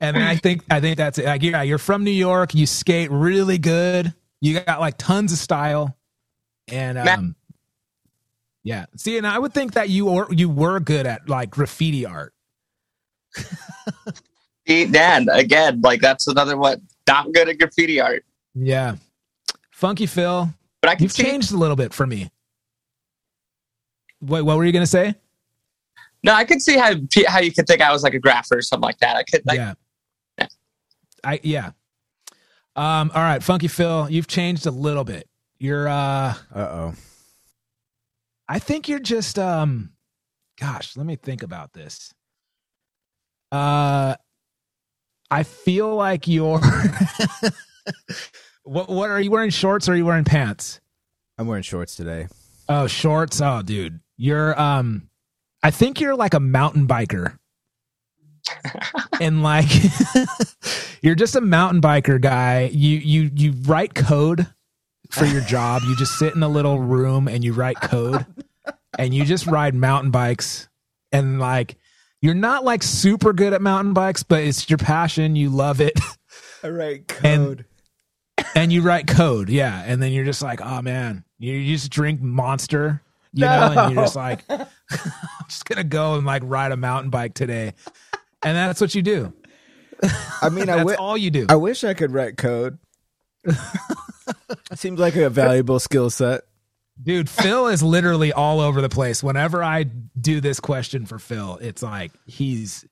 and I think I think that's it. Like, yeah, you're from New York. You skate really good. You got like tons of style, and um, yeah. See, and I would think that you were you were good at like graffiti art. [LAUGHS] Dan again, like that's another what. Not good at graffiti art, Yeah, Funky Phil, but I can you've see. changed a little bit for me. What what were you gonna say? No, I could see how how you could think I was like a grapher or something like that. I could like yeah. Yeah. I yeah. Um, all right, Funky Phil, you've changed a little bit. You're uh Uh oh. I think you're just um gosh, let me think about this. Uh I feel like you're [LAUGHS] What what are you wearing shorts or are you wearing pants? I'm wearing shorts today. Oh, shorts. Oh, dude. You're um I think you're like a mountain biker. [LAUGHS] and like [LAUGHS] you're just a mountain biker guy. You you you write code for your job. You just sit in a little room and you write code and you just ride mountain bikes and like you're not like super good at mountain bikes, but it's your passion. You love it. [LAUGHS] I write code. and you write code, yeah, and then you're just like, oh man, you, you just drink Monster, you know, and you're just like, [LAUGHS] I'm just gonna go and like ride a mountain bike today, and that's what you do. I mean, That's wi- all you do. I wish I could write code. [LAUGHS] Seems like a valuable skill set. Dude, Phil is literally all over the place. Whenever I do this question for Phil, it's like he's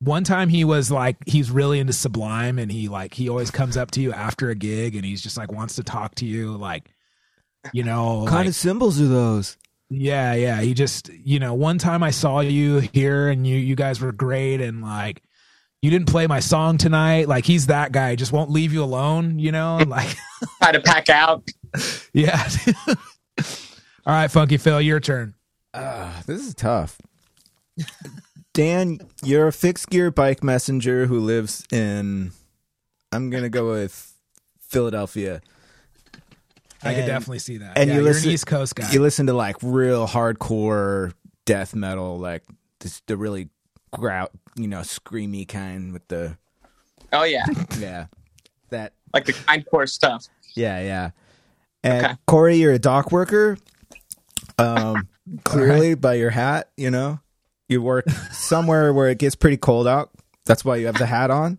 one time he was like he's really into Sublime and he like he always comes up to you after a gig and he's just like wants to talk to you like you know What kind like- of symbols are those? Yeah, yeah. He just, you know, one time I saw you here and you you guys were great and like you didn't play my song tonight. Like he's that guy, just won't leave you alone, you know? Like try to pack out. [LAUGHS] yeah. [LAUGHS] [LAUGHS] All right, Funky Phil, your turn. Uh, this is tough. Dan, you're a fixed gear bike messenger who lives in. I'm gonna go with Philadelphia. I could definitely see that. and yeah, you you're listen- an East Coast guy. You listen to like real hardcore death metal, like this, the really grout, you know, screamy kind with the Oh yeah, [LAUGHS] yeah, that like the grindcore stuff. yeah, yeah. And Okay. Korey, you're a dock worker. Um, [LAUGHS] clearly by your hat, you know, you work somewhere where it gets pretty cold out. That's why you have the hat on.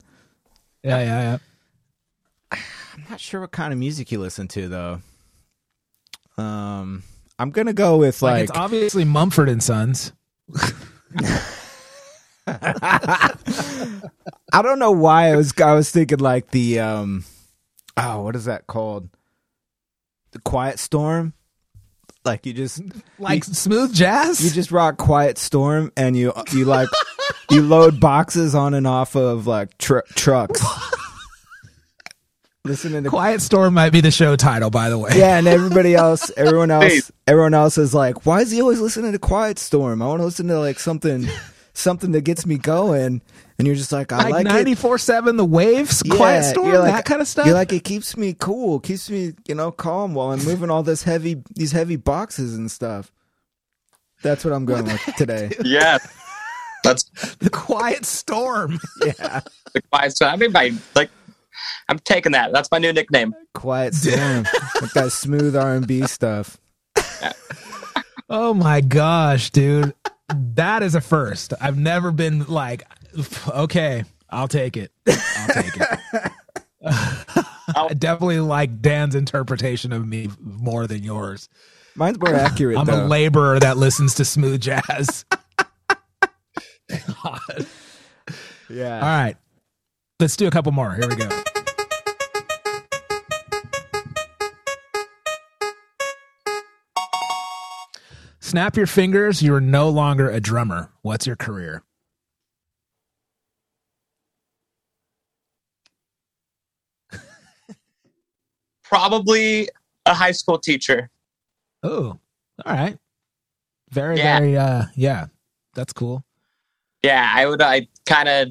yeah, yeah, yeah. I'm not sure what kind of music you listen to though. Um, I'm gonna go with Like, like, it's obviously Mumford and Sons. [LAUGHS] I don't know why I was I was thinking like the um, oh, what is that called? The Quiet Storm. Like you just Like smooth jazz? you just rock Quiet Storm and you you like you load boxes on and off of like tr- trucks. [LAUGHS] Listening to Quiet Storm might be the show title, by the way. yeah, and everybody else, everyone else, Please. everyone else is like, "Why is he always listening to Quiet Storm? I want to listen to like something, something that gets me going." And you're just like, "I Like like, ninety four seven, the waves, Yeah, Quiet Storm, you're like- that kind of stuff. You're like, it keeps me cool, keeps me, you know, calm while I'm moving all this heavy, these heavy boxes and stuff. That's what I'm going with [LAUGHS] today. Yeah, that's [LAUGHS] the Quiet Storm. [LAUGHS] Yeah, the quiet storm. I mean, my like, I'm taking that. That's my new nickname. Quiet Storm, like that smooth R and B stuff. Oh my gosh, dude. That is a first. I've never been like, okay, I'll take it. I'll take it. [LAUGHS] I definitely like Dan's interpretation of me more than yours. Mine's more accurate I'm though. a laborer that listens to smooth jazz. [LAUGHS] [LAUGHS] God. yeah. All right. Let's do a couple more. Here we go. Snap your fingers. You're no longer a drummer. What's your career? [LAUGHS] Probably a high school teacher. Oh, all right. Very, Yeah. very, uh, yeah, that's cool. Yeah, I would. I kind of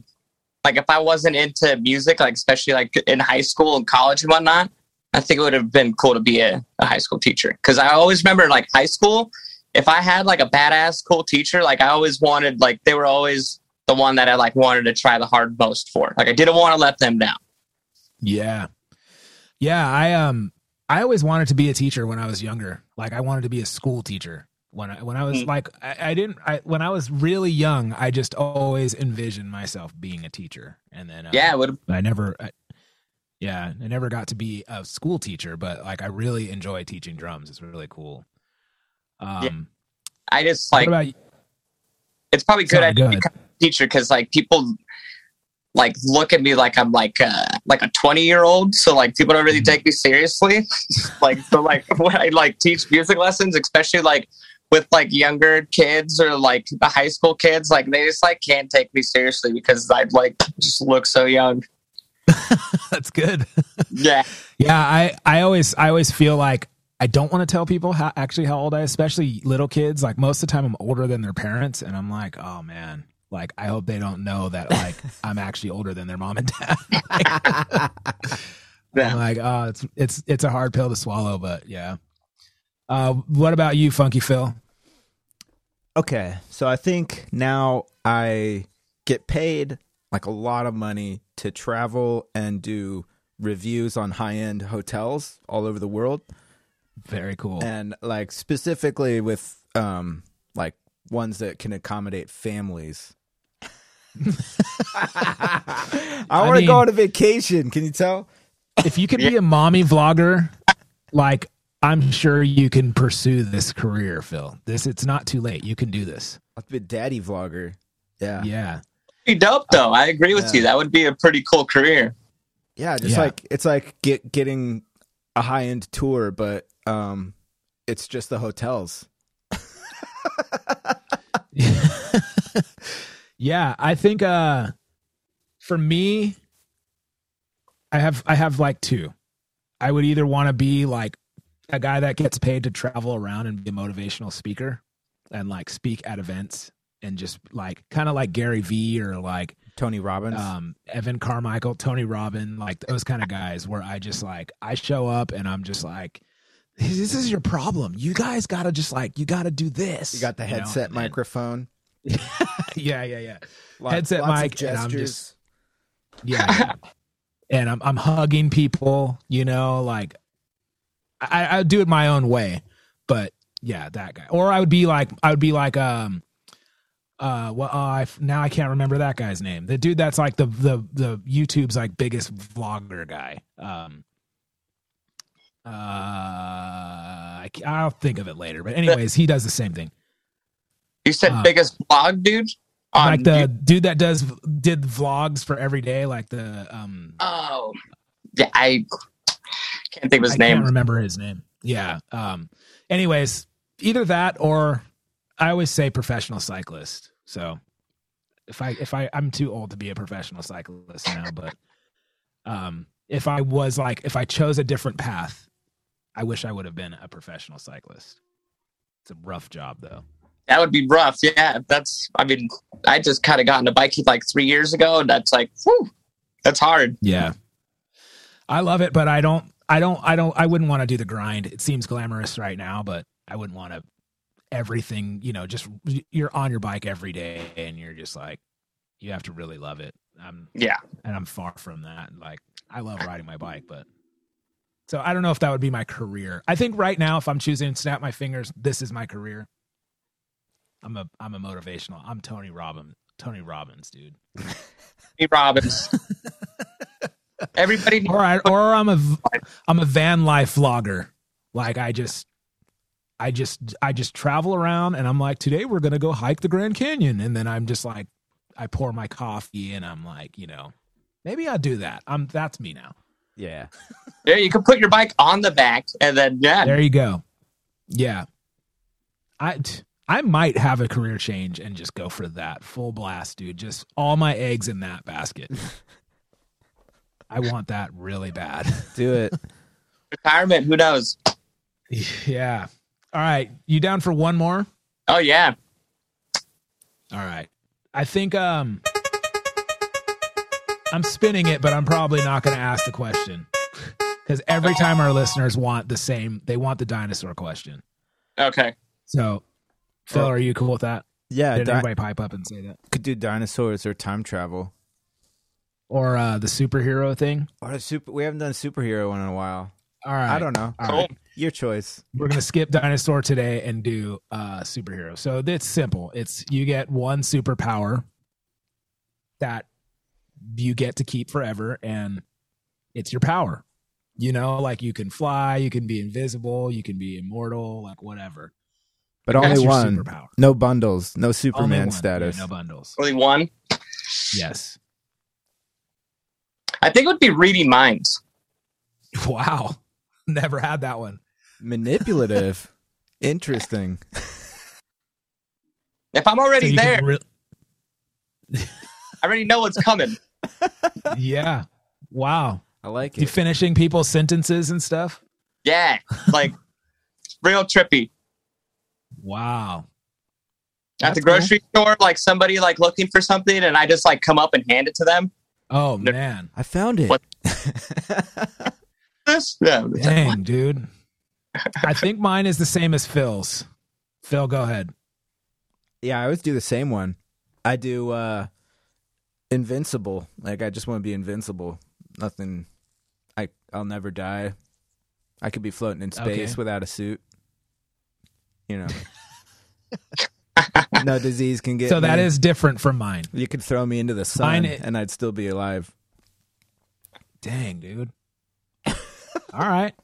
like if I wasn't into music, like especially like in high school and college and whatnot. I think it would have been cool to be a, a high school teacher because I always remember like high school. If I had like a badass cool teacher, like I always wanted, like they were always the one that I like wanted to try the hard most for. Like I didn't want to let them down. Yeah. Yeah, I um I always wanted to be a teacher when I was younger. Like I wanted to be a school teacher. When I when I was Mm. like I, I didn't I when I was really young, I just always envisioned myself being a teacher. And then uh, Yeah, would. I never I, yeah, I never got to be a school teacher, but like I really enjoy teaching drums. It's really cool. Um I just like about it's probably good I go didn't ahead. become a teacher because like people like look at me like I'm like uh like a 20 year old so like people don't really Mhm. take me seriously [LAUGHS] like so like [LAUGHS] when I like teach music lessons especially like with like younger kids or like the high school kids like they just like can't take me seriously because I like just look so young [LAUGHS] That's good. yeah Yeah, I I always I always feel like I don't want to tell people how actually how old I, especially little kids. Like most of the time, I'm older than their parents, and I'm like, oh man, like I hope they don't know that like [LAUGHS] I'm actually older than their mom and dad. [LAUGHS] I'm like, oh, it's it's it's a hard pill to swallow, but yeah. Uh, what about you, Funky Phil? Okay, so I think now I get paid like a lot of money to travel and do reviews on high end hotels all over the world. Very cool. and like specifically with um like ones that can accommodate families. [LAUGHS] I want to go on a vacation. Can you tell? if you could be a mommy vlogger, like I'm sure you can pursue this career, Phil. This it's not too late. You can do this. I'll be a daddy vlogger. Yeah, yeah, Yeah. be dope though I agree with Yeah. you that would be a pretty cool career Yeah, just Yeah. like it's like get getting a high end tour, but um, it's just the hotels. [LAUGHS] yeah, I think uh for me I have I have like two. I would either want to be like a guy that gets paid to travel around and be a motivational speaker and like speak at events and just like kind of like Gary Vee or like Tony Robbins. um Evan Carmichael, Tony Robbin, like those kind of guys where I just like I show up and I'm just like this is your problem. You guys got to just like you got to do this. you got the know? headset And- microphone. [LAUGHS] yeah, yeah, yeah. Lots- Headset lots mic, and I'm just- Yeah. yeah. [LAUGHS] and I'm I'm hugging people, you know, like I I do it my own way. But yeah, that guy. Or I would be like I would be like um uh well uh, I now I can't remember that guy's name. The dude that's like the the the YouTube's like biggest vlogger guy. Um uh I, I'll think of it later. But anyways, he does the same thing. you said Uh, biggest blog dude on like the you- dude that does did vlogs for every day like the um oh yeah I can't think of his I name can't remember his name. Yeah. Um. Anyways, either that or I always say professional cyclist. So if I if I I'm too old to be a professional cyclist now, but um, if I was like if I chose a different path, I wish I would have been a professional cyclist. It's a rough job though. That would be rough. Yeah, that's. I mean, I just kind of got into biking like three years ago, and that's like, whew, that's hard. Yeah. I love it, but I don't I don't I don't I wouldn't want to do the grind. It seems glamorous right now, but I wouldn't want to everything, you know, just you're on your bike every day and you're just like you have to really love it. I'm Yeah, and I'm far from that. Like I love riding my bike, but so I don't know if that would be my career. I think right now if I'm choosing to snap my fingers, this is my career. I'm a I'm a motivational. I'm Tony Robbins. Tony Robbins, dude. [LAUGHS] Tony Robbins. Everybody, or I, or I'm a I'm a van life vlogger. Like I just I just I just travel around and I'm like today we're going to go hike the Grand Canyon and then I'm just like I pour my coffee and I'm like, you know, maybe I'll do that. I'm that's me now. Yeah. yeah, you can put your bike on the back, and then yeah, There you go. Yeah. I I might have a career change and just go for that full blast, dude. Just all my eggs in that basket. [LAUGHS] I want that really bad. Do it. [LAUGHS] Retirement, who knows? Yeah. All right. You down for one more? Oh yeah. All right. I think um I'm spinning it, but I'm probably not going to ask the question because every time our listeners want the same, they want the dinosaur question. Okay. So, Phil, are you cool with that? Yeah, Did di- anybody pipe up and say that? could do dinosaurs or time travel. Or uh, the superhero thing? Or a super. We haven't done superhero one in a while. All right. I don't know. All Cool. right. Your choice. We're gonna skip dinosaur today and do uh superhero. So it's simple. It's you get one superpower that you get to keep forever, and it's your power. You know, like you can fly, you can be invisible, you can be immortal, like whatever. But That's only one. superpower. No bundles. No Superman status. Yeah, no bundles. Only one. Yes. I think it would be reading minds. [LAUGHS] Wow. Never had that one. Manipulative. [LAUGHS] Interesting. If I'm already So there, re- I already know what's coming. [LAUGHS] yeah. Wow. I like You finishing people's sentences and stuff? Yeah. [LAUGHS] Like real trippy. Wow. At the That's cool. grocery store, like somebody like looking for something and I just like come up and hand it to them. Oh No. man. I found it. What? [LAUGHS] This? Yeah. Dang, dude. I think mine is the same as Phil's. Phil, go ahead. yeah, I always do the same one. I do uh invincible. Like I just want to be invincible. Nothing. I I'll never die. I could be floating in space Okay. without a suit. You know. [LAUGHS] [LAUGHS] no disease can get so that me. is different from mine. You could throw me into the sun Mine i- and I'd still be alive. Dang, dude. [LAUGHS] All right.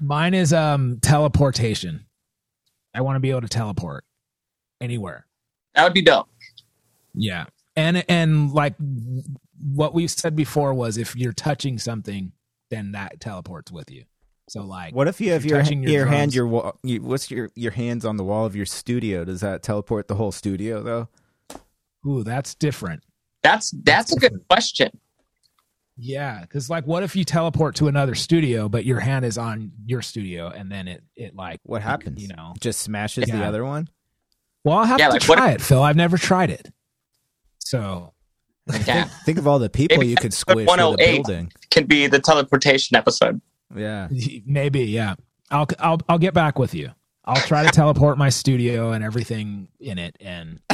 Mine is um teleportation. I want to be able to teleport anywhere. That would be dope. Yeah. And and like what we've said before was if you're touching something, then that teleports with you. So like What if you have you're your touching your, your hand your wall? You, what's your your hands on the wall of your studio? Does that teleport the whole studio though? ooh, that's different. That's that's a good question. Yeah, because like, what if you teleport to another studio, but your hand is on your studio, and then it it like What happens? You know, Just smashes the other one. well, I'll have Yeah, to like, what try it, Phil. I've never tried it, so Yeah. Think, think of all the people Maybe you could squish with a 108. building. Can be the teleportation episode. Yeah. maybe yeah. I'll I'll I'll get back with you. I'll try to teleport my studio and everything in it, and [LAUGHS]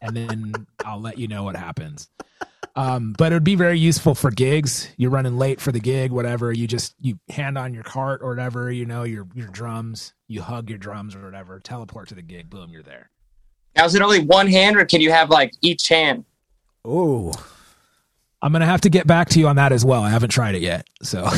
and then I'll let you know what happens. Um, but it would be very useful for gigs. You're running late for the gig, whatever. You just you hand on your cart or whatever. You know your your drums. You hug your drums or whatever. Teleport to the gig. Boom, you're there. Now is it only one hand or can you have like each hand? Oh, I'm gonna have to get back to you on that as well. I haven't tried it yet, so [LAUGHS]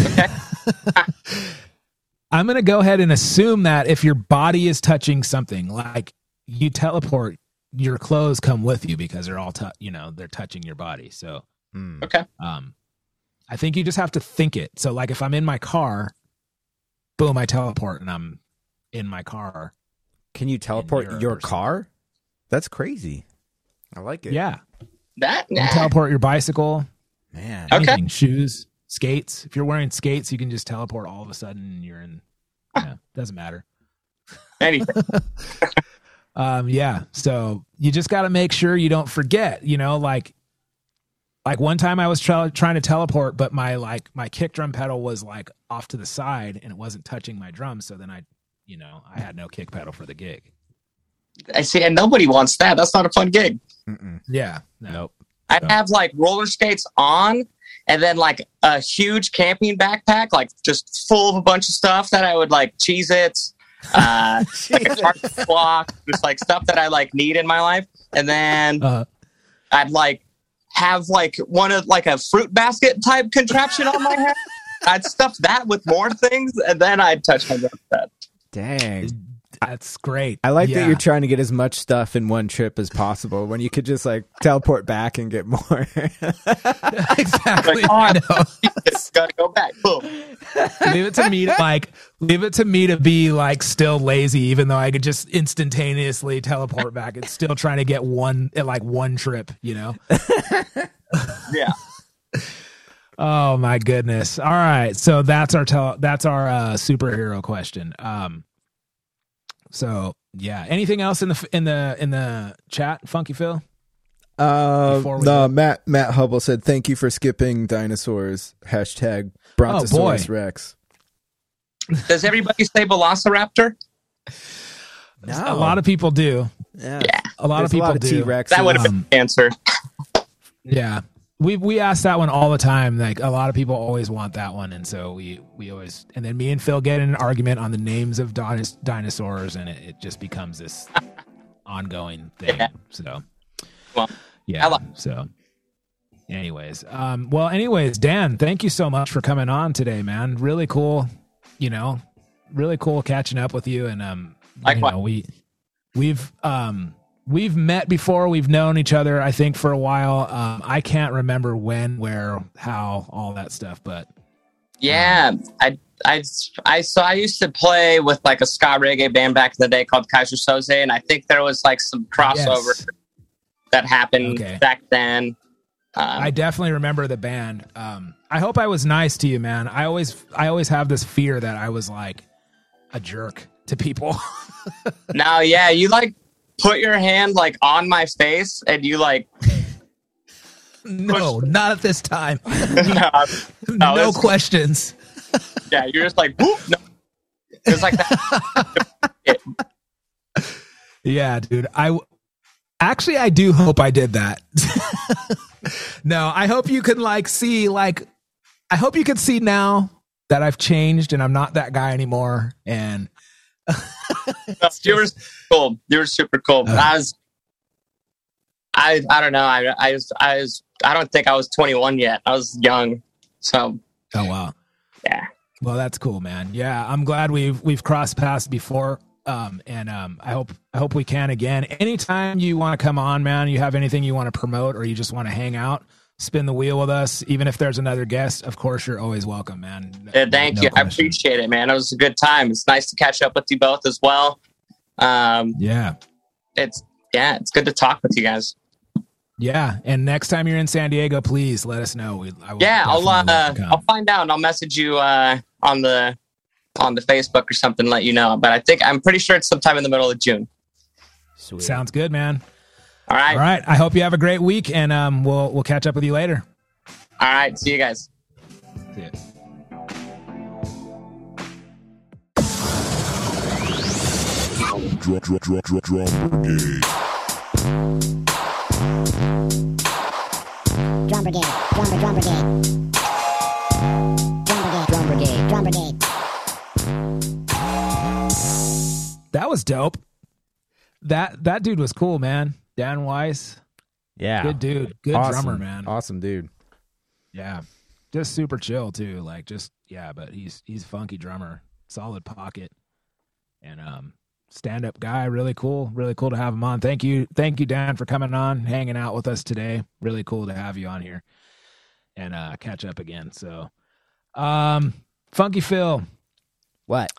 I'm gonna go ahead and assume that if your body is touching something, like you teleport, your clothes come with you because they're all, tou you know, they're touching your body. So, Hmm. Okay. um, I think you just have to think it. So, like if I'm in my car, boom, I teleport and I'm in my car. can you teleport your your person. car? That's crazy. I like it. Yeah, That you nah. can teleport your bicycle, man. Okay. anything, shoes, skates. If you're wearing skates, you can just teleport all of a sudden. And you're in. Yeah, [LAUGHS] doesn't matter. anything. [LAUGHS] Um, yeah. So you just got to make sure you don't forget. You know, like like one time I was tra- trying to teleport, but my like my kick drum pedal was like off to the side and it wasn't touching my drum. So then I, you know, I had no kick pedal for the gig. I see, and nobody wants that. That's not a fun gig. Mm-mm. Yeah. No. Nope. I'd So- have like roller skates on and then like a huge camping backpack, like just full of a bunch of stuff that I would like Cheez-It, [LAUGHS] uh, like a target block, just like stuff that I like need in my life. And then Uh, I'd like have like one of like a fruit basket type contraption on my head. I'd stuff that with more things and then I'd touch my drum set. Dang. That's great. I like Yeah. that you're trying to get as much stuff in one trip as possible when you could just like teleport back and get more. [LAUGHS] [LAUGHS] exactly. Like, oh, I know. Just gotta go back. Boom. leave it to me to like leave it to me to be like still lazy even though i could just instantaneously teleport back it's still trying to get one at like one trip you know [LAUGHS] Yeah. Oh my goodness! All right, so that's our tel- that's our uh, superhero question. Um, so yeah, anything else in the in the in the chat, Funky Phil? Uh, no, go- Matt Matt Hubble said thank you for skipping dinosaurs. Hashtag Brontosaurus boy. Rex. Does everybody say Velociraptor? A lot of people do. yeah. A lot There's of people a lot of do. T Rex. That would have Um, been the answer. Yeah. We we ask that one all the time. Like a lot of people always want that one, and so we we always and then me and Phil get in an argument on the names of dinos- dinosaurs, and it, it just becomes this [LAUGHS] ongoing thing. Yeah. So, Well, yeah. I li- so, anyways, um, well, anyways, Dan, thank you so much for coming on today, man. Really cool. You know, really cool catching up with you, and um, you know, we we've um we've met before we've known each other i think for a while. Um i can't remember when where how all that stuff but Yeah, I, I, I, so I used to play with like a ska reggae band back in the day called Kaiser Soze, and I think there was like some crossover yes, that happened Okay. back then. Um, i definitely remember the band. Um i hope i was nice to you man. I always i always have this fear that i was like a jerk to people. [LAUGHS] No, yeah, you like put your hand like on my face, and you like, no not at this time [LAUGHS] no, [LAUGHS] no, it's- questions yeah, you're just like, whoop, no. It was like that. [LAUGHS] Yeah, dude. I actually I do hope I did that. no, I hope you can like see like I hope you can see now that I've changed and I'm not that guy anymore and No, you were cool. You were super cool. Uh. I was, I, I don't know. I, I was, I was, I don't think I was 21 yet. I was young. So oh wow. yeah. Well, that's cool, man. Yeah, I'm glad we've we've crossed paths before. Um, and um, I hope I hope we can again. Anytime you want to come on, man, you have anything you want to promote or you just want to hang out, spin the wheel with us. Even if there's another guest, of course, you're always welcome, man. Yeah, thank No you. I appreciate it, man. It was a good time. It's nice to catch up with you both as well. Um, Yeah, it's yeah, it's good to talk with you guys. yeah. And next time you're in San Diego, please let us know. We, I will Yeah, I'll uh, love to come. I'll find out. and I'll message you uh, on the on the Facebook or something. Let you know. But I think I'm pretty sure it's sometime in the middle of June. Sweet. Sounds good, man. All right. All right. I hope you have a great week, and um, we'll we'll catch up with you later. All right. See you guys. See ya. Brigade. Drum brigade, drum, drum brigade. Drum brigade, drum brigade, drum brigade. That was dope. That that dude was cool, man. Dan Weiss, Yeah. good dude, good Awesome. drummer, man. Awesome dude. Yeah, just super chill too. Like just yeah, but he's he's funky drummer, solid pocket, and um stand up guy. Really cool, really cool to have him on. Thank you, thank you, Dan, for coming on, hanging out with us today. Really cool to have you on here and uh catch up again. So, um, Funky Phil, What?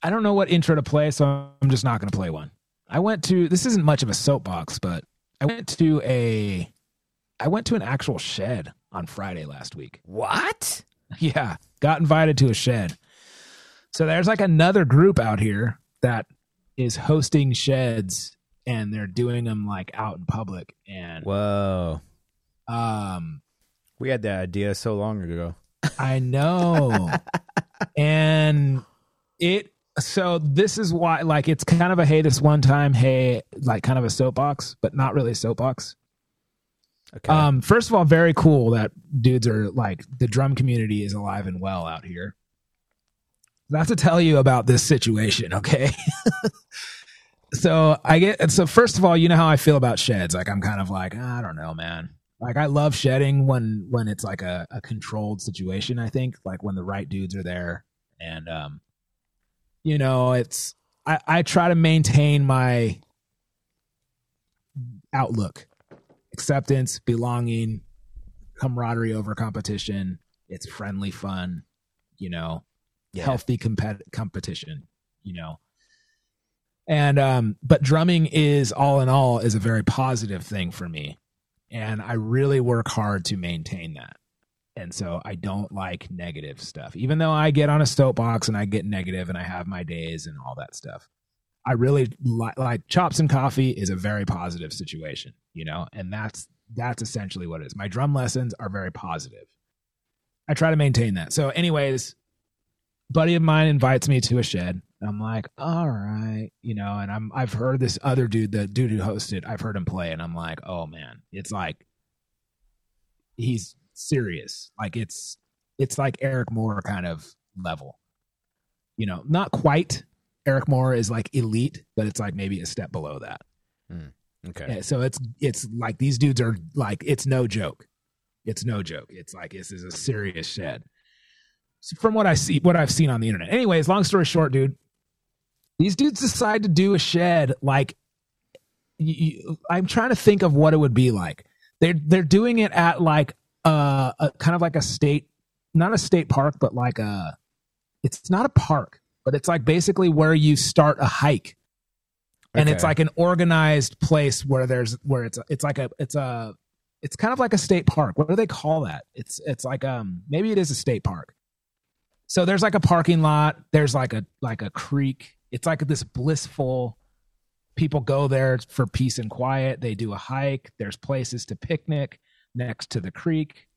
I don't know what intro to play, so I'm just not going to play one. I went to this isn't much of a soapbox, but I went to a I went to an actual shed on Friday last week. What? [LAUGHS] Yeah, got invited to a shed. So there's like another group out here that is hosting sheds and they're doing them like out in public and Whoa. um We had that idea so long ago. I know. [LAUGHS] and it so this is why like it's kind of a hey this one time hey like kind of a soapbox but not really a soapbox. Okay. um first of all very cool that dudes are like the drum community is alive and well out here. I have to tell you about this situation okay? [LAUGHS] So i get so first of all you know how i feel about sheds. Like i'm kind of like i don't know man. Like i love shedding when when it's like a, a controlled situation i think like when the right dudes are there. And um you know it's i i try to maintain my outlook acceptance belonging camaraderie over competition. It's friendly fun you know Yeah. healthy compet- competition you know. And um but drumming is all in all is a very positive thing for me. And i really work hard to maintain that And so I don't like negative stuff. Even though I get on a soapbox and I get negative and I have my days and all that stuff. I really li- like chops and coffee is a very positive situation, you know, and that's that's essentially what it is. My drum lessons are very positive. I try to maintain that. So, anyways, buddy of mine invites me to a shed. I'm like, all right, you know, and I'm I've heard this other dude, the dude who hosted, I've heard him play, and I'm like, oh man, it's like he's serious. Like it's it's like Eric Moore kind of level. You know, not quite. Eric Moore is like elite, but it's like maybe a step below that. Hmm, okay. Yeah, so it's it's like these dudes are like it's no joke. It's no joke. It's like this is a serious shed. So from what I see, what I've seen on the internet. Anyways, long story short, dude, these dudes decide to do a shed. Like, you, you- I'm trying to think of what it would be like. They're they're doing it at like uh, a kind of like a state, not a state park, but like a. It's not a park, but it's like basically where you start a hike. And it's like an organized place where there's where it's it's like a it's a it's kind of like a state park. What do they call that? It's it's like um maybe it is a state park. So there's like a parking lot there's like a like a creek. It's like this blissful people go there for peace and quiet. They do a hike. There's places to picnic next to the creek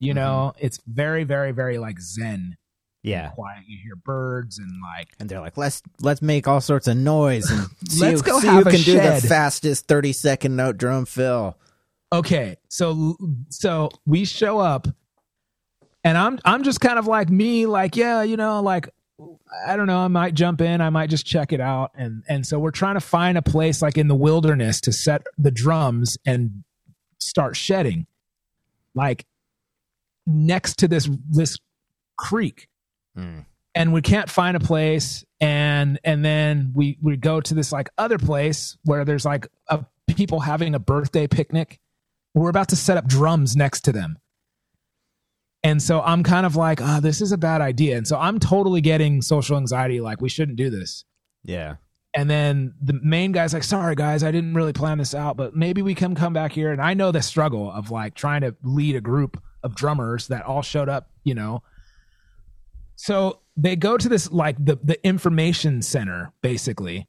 you mm-hmm. know? It's very very very like zen Yeah. quiet. You hear birds and like And they're like, let's let's make all sorts of noise and [LAUGHS] Let's who, go see have who a can do the fastest thirty second note drum fill. okay so so we show up and i'm i'm just kind of like me like yeah you know like i don't know i might jump in i might just check it out. And and so we're trying to find a place like in the wilderness to set the drums and start shedding like next to this this creek. Mm. and we can't find a place. And and then we we go to this like other place where there's like a people having a birthday picnic. We're about to set up drums next to them. And so i'm kind of like oh this is a bad idea. And so i'm totally getting social anxiety like we shouldn't do this. Yeah. And then the main guy's like sorry guys i didn't really plan this out but maybe we can come back here. And i know the struggle of like trying to lead a group of drummers that all showed up you know? So they go to this like the the information center basically.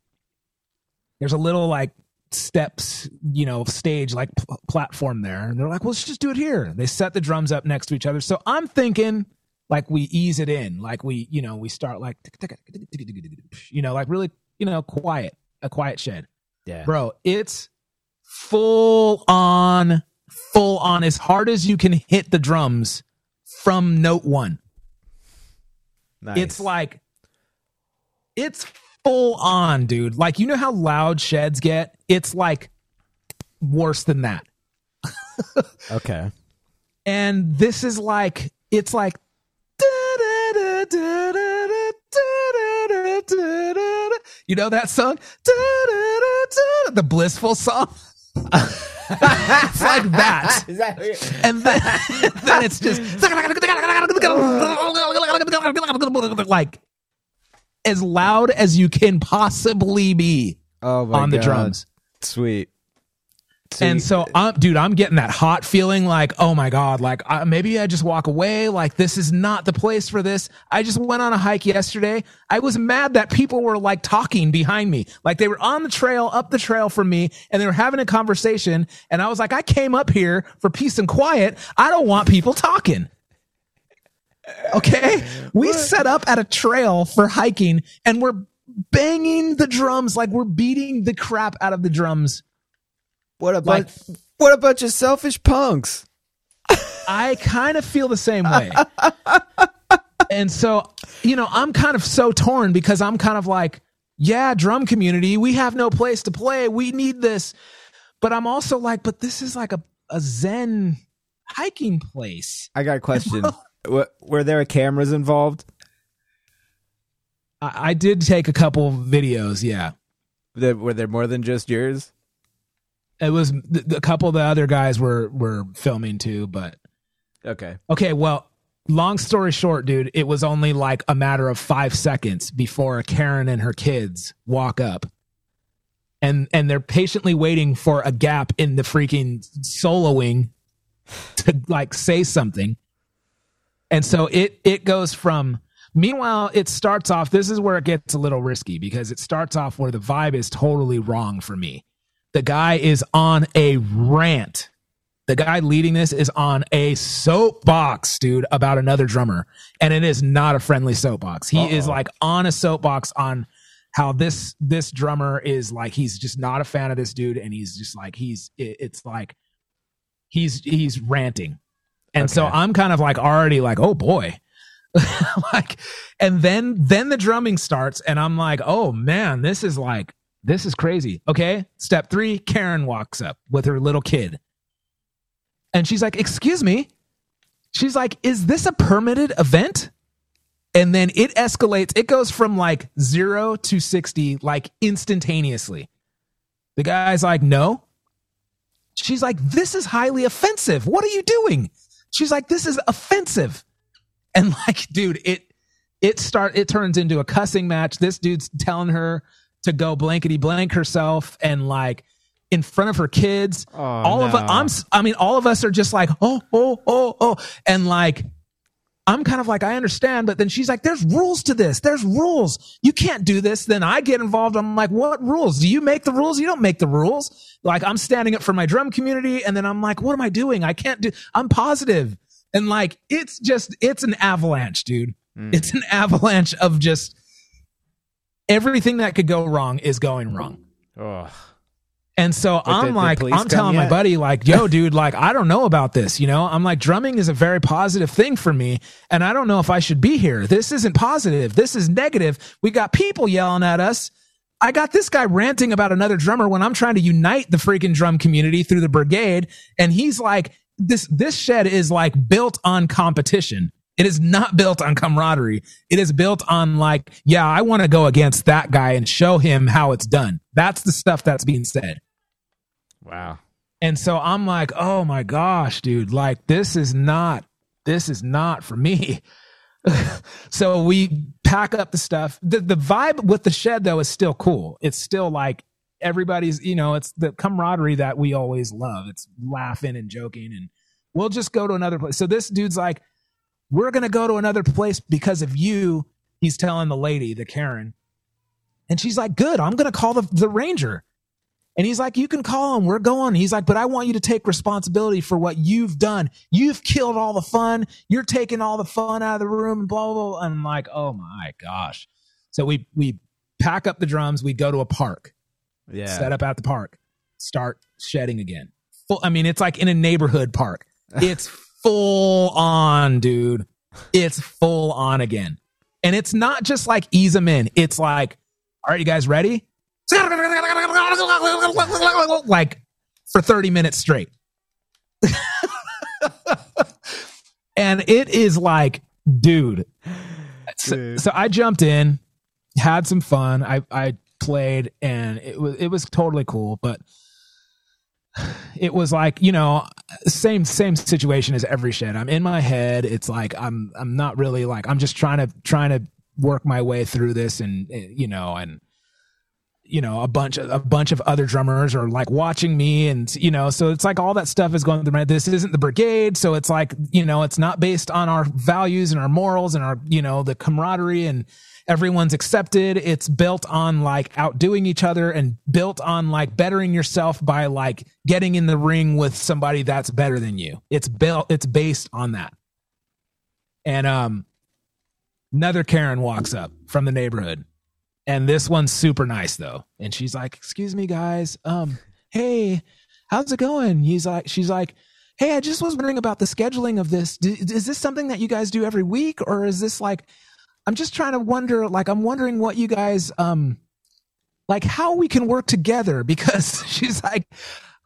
There's a little like steps you know stage like pl- platform there. And they're like well let's just do it here. They set the drums up next to each other. So i'm thinking like we ease it in. Like we you know we start like you know like really you know quiet a quiet shed Yeah. bro it's full on full on as hard as you can hit the drums from note one Nice. it's like it's full on dude like you know how loud sheds get it's like worse than that [LAUGHS] okay. and this is like it's like you know that song? The blissful song. [LAUGHS] It's like that. [LAUGHS] That and then, [LAUGHS] then it's just like as loud as you can possibly be oh on the drums. Sweet. And so, I'm, dude, I'm getting that hot feeling like, oh my God, like maybe I just walk away. Like, this is not the place for this. I just went on a hike yesterday. I was mad that people were like talking behind me. Like, they were on the trail, up the trail from me, and they were having a conversation. And I was like, I came up here for peace and quiet. I don't want people talking. Okay. We set up at a trail for hiking and we're banging the drums like we're beating the crap out of the drums. What a like- bunch what a bunch of selfish punks. [LAUGHS] I kind of feel the same way. [LAUGHS] and so, you know, I'm kind of so torn because I'm kind of like, yeah, drum community, we have no place to play. We need this. But I'm also like, but this is like a, a Zen hiking place. I got a question. [LAUGHS] Were there cameras involved? I, I did take a couple videos. Yeah. Were there more than just yours? It was a couple of the other guys were, were filming too, but Okay. Okay, well, long story short, dude, it was only like a matter of five seconds before Karen and her kids walk up. And and they're patiently waiting for a gap in the freaking soloing to like say something. And so it it goes from meanwhile it starts off this is where it gets a little risky because it starts off where the vibe is totally wrong for me. The guy is on a rant. The guy leading this is on a soapbox, dude, about another drummer. And it is not a friendly soapbox. He is like on a soapbox on how this this drummer is like he's just not a fan of this dude and he's just like he's it, it's like he's he's ranting and so i'm kind of like already like oh boy [LAUGHS] like and then then the drumming starts and i'm like oh man this is like this is crazy. Okay? Step three karen walks up with her little kid. And she's like excuse me. She's like is this a permitted event? And then it escalates. It goes from like 0 to 60 like instantaneously. The guy's like no. She's like this is highly offensive. What are you doing? She's like this is offensive. And like dude it it start it turns into a cussing match. This dude's telling her to go blankety blank herself and like in front of her kids Oh, all of no. us i'm i mean all of us are just like oh oh oh oh and like I'm kind of like, I understand, but then she's like, there's rules to this. There's rules. You can't do this. Then I get involved. I'm like, what rules? Do you make the rules? You don't make the rules. Like I'm standing up for my drum community. And then I'm like, what am I doing? I can't do, I'm positive. And like, it's just, it's an avalanche, dude. Mm. It's an avalanche of just everything that could go wrong is going wrong. Oh, And so did I'm the like, police I'm telling my buddy, like, yo, [LAUGHS] dude, like, I don't know about this. You know, I'm like, drumming is a very positive thing for me. And I don't know if I should be here. This isn't positive. This is negative. We got people yelling at us. I got this guy ranting about another drummer when I'm trying to unite the freaking drum community through the brigade. And he's like, this, this shed is like built on competition. It is not built on camaraderie. It is built on like, yeah, I want to go against that guy and show him how it's done. That's the stuff that's being said. wow. And so I'm like, oh my gosh, dude, like this is not, this is not for me. [LAUGHS] so we pack up the stuff. The the vibe with the shed though is still cool. It's still like everybody's, you know, it's the camaraderie that we always love. It's laughing and joking and we'll just go to another place. So this dude's like, we're gonna go to another place because of you. He's telling the lady, the Karen. And she's like, good, I'm gonna call the, the ranger. And he's like, you can call him. We're going. He's like, but I want you to take responsibility for what you've done. You've killed all the fun. You're taking all the fun out of the room and blah, blah, blah. And I'm like, oh my gosh. So we, we pack up the drums. We go to a park, Yeah. set up at the park, start shedding again. Full, I mean, it's like in a neighborhood park. [LAUGHS] It's full on, dude. It's full on again. And it's not just like ease them in. It's like, all right, you guys ready? Like for 30 minutes straight. [LAUGHS] and it is like, dude. So, so I jumped in, had some fun. I, I played and it was it was totally cool, but it was like, you know, same same situation as every shit I'm in my head. It's like I'm I'm not really like I'm just trying to trying to work my way through this and eh, you know and you know a bunch of a bunch of other drummers are like watching me and you know so it's like all that stuff is going through my this isn't the brigade so it's like you know it's not based on our values and our morals and our you know the camaraderie and everyone's accepted. It's built on like outdoing each other and built on like bettering yourself by like getting in the ring with somebody that's better than you. It's built it's based on that. And um another karen walks up from the neighborhood and this one's super nice though. And she's like excuse me guys. Um hey how's it going? He's like she's like hey i just was wondering about the scheduling of this. D- is this something that you guys do every week or is this like i'm just trying to wonder like i'm wondering what you guys um like how we can work together. [LAUGHS] Because she's like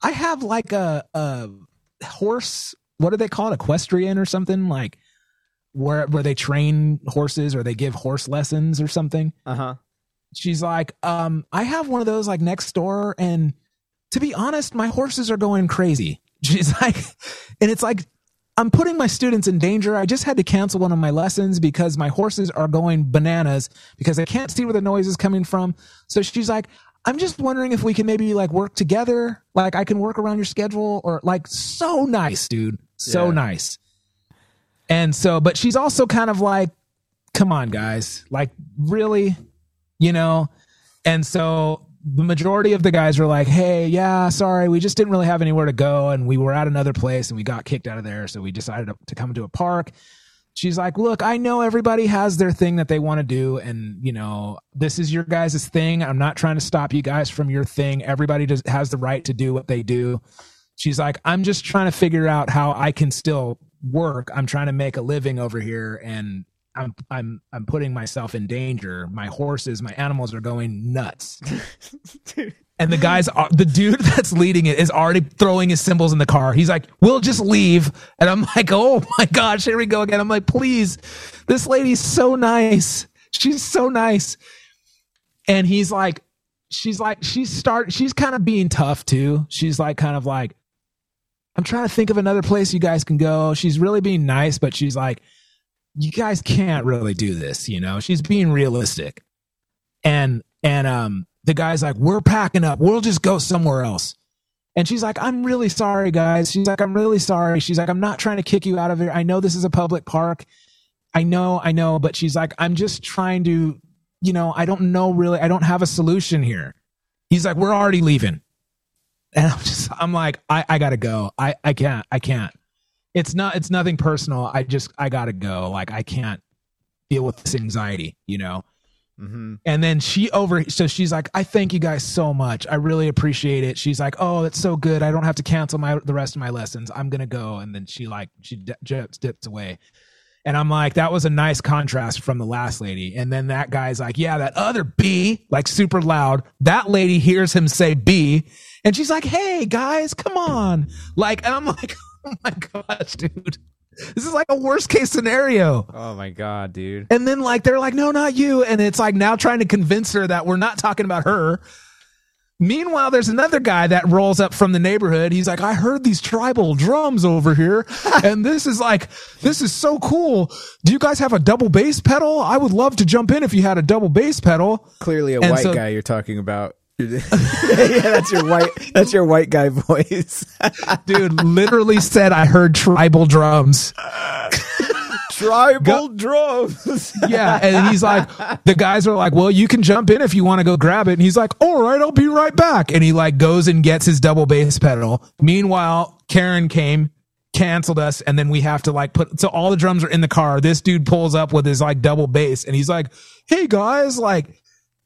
i have like a a horse what do they call it? Equestrian or something? Like where where they train horses or they give horse lessons or something. Uh huh. She's like, um, I have one of those like next door, and to be honest, my horses are going crazy. [LAUGHS] She's like, and it's like, I'm putting my students in danger. I just had to cancel one of my lessons because my horses are going bananas because I can't see where the noise is coming from. So she's like, I'm just wondering if we can maybe like work together. Like I can work around your schedule or like so nice, dude. So Yeah. nice. And so, but she's also kind of like, come on, guys, like, really, you know? And so the majority of the guys were like, hey, yeah, sorry, we just didn't really have anywhere to go. And we were at another place and we got kicked out of there. So we decided to, come to a park. She's like, look, I know everybody has their thing that they want to do. And, you know, this is your guys' thing. I'm not trying to stop you guys from your thing. Everybody does, has the right to do what they do. She's like, I'm just trying to figure out how I can still work. I'm trying to make a living over here and I'm I'm I'm putting myself in danger. My horses, my animals are going nuts. [LAUGHS] and the guys are the dude [LAUGHS] that's leading it is already throwing his cymbals in the car. He's like, "We'll just leave." And I'm like, "Oh my gosh, here we go again." I'm like, "Please. This lady's so nice. She's so nice." And he's like she's like she's start she's kind of being tough too. She's like kind of like I'm trying to think of another place you guys can go. She's really being nice, but she's like, you guys can't really do this, you know. She's being realistic. And and um the guy's like, We're packing up, we'll just go somewhere else. And she's like, I'm really sorry, guys. She's like, I'm really sorry. She's like, I'm not trying to kick you out of here. I know this is a public park. I know, I know, but she's like, I'm just trying to, you know, I don't know really, I don't have a solution here. He's like, We're already leaving. And I'm just, I'm like, I, I gotta go. I, I can't, I can't. It's not, it's nothing personal. I just, I gotta go. Like, I can't deal with this anxiety, you know? Mm-hmm. And then she over, so she's like, I thank you guys so much. I really appreciate it. She's like, oh, that's so good. I don't have to cancel my, the rest of my lessons. I'm gonna go. And then she like, she di- dips, dips away. And I'm like, that was a nice contrast from the last lady. And then that guy's like, yeah, that other B, like super loud. That lady hears him say B. And she's like, hey, guys, come on. Like, and I'm like, [LAUGHS] [LAUGHS] oh my gosh, dude. This is like a worst case scenario. Oh my god, dude. And then like, they're like, no, not you. And it's like now trying to convince her that we're not talking about her. Meanwhile, there's another guy that rolls up from the neighborhood. He's like, I heard these tribal drums over here. [LAUGHS] and this is like, this is so cool. Do you guys have a double bass pedal? I would love to jump in if you had a double bass pedal. Clearly a And white so- guy you're talking about. [LAUGHS] yeah, that's your white that's your white guy voice. [LAUGHS] Dude literally said, I heard tribal drums. [LAUGHS] Tribal drums. Yeah. And he's like, the guys are like, well, you can jump in if you want to go grab it. And he's like, all right, I'll be right back. And he like goes and gets his double bass pedal. Meanwhile, Karen came, canceled us. And then we have to like put, so all the drums are in the car. This dude pulls up with his like double bass and he's like, hey guys, like,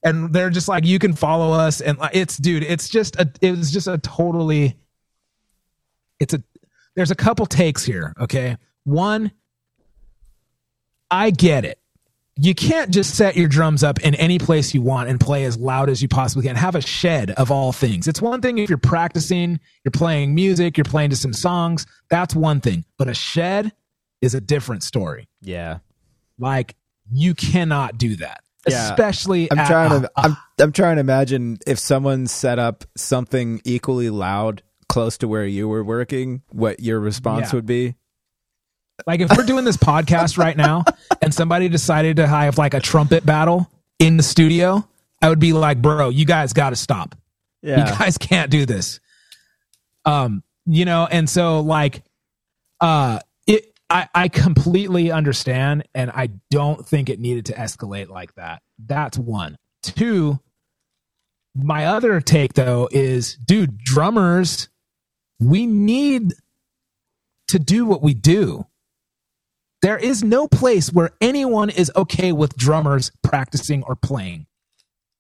and they're just like, you can follow us. And like, it's, dude, it's just a, it was just a totally, it's a, there's a couple takes here. Okay. One, I get it. You can't just set your drums up in any place you want and play as loud as you possibly can. Have a shed of all things. It's one thing if you're practicing, you're playing music, you're playing to some songs. That's one thing. But a shed is a different story. yeah. Like you cannot do that. Yeah. Especially I'm at trying a- to I'm I'm trying to imagine if someone set up something equally loud close to where you were working, what your response Yeah. would be. Like if we're doing this podcast right now [LAUGHS] and somebody decided to have like a trumpet battle in the studio, I would be like, bro, you guys got to stop. You guys can't do this. Um, you know, and so like, uh, it, I, I completely understand and I don't think it needed to escalate like that. That's one. Two, my other take though is, dude, drummers, we need to do what we do. There is no place where anyone is okay with drummers practicing or playing.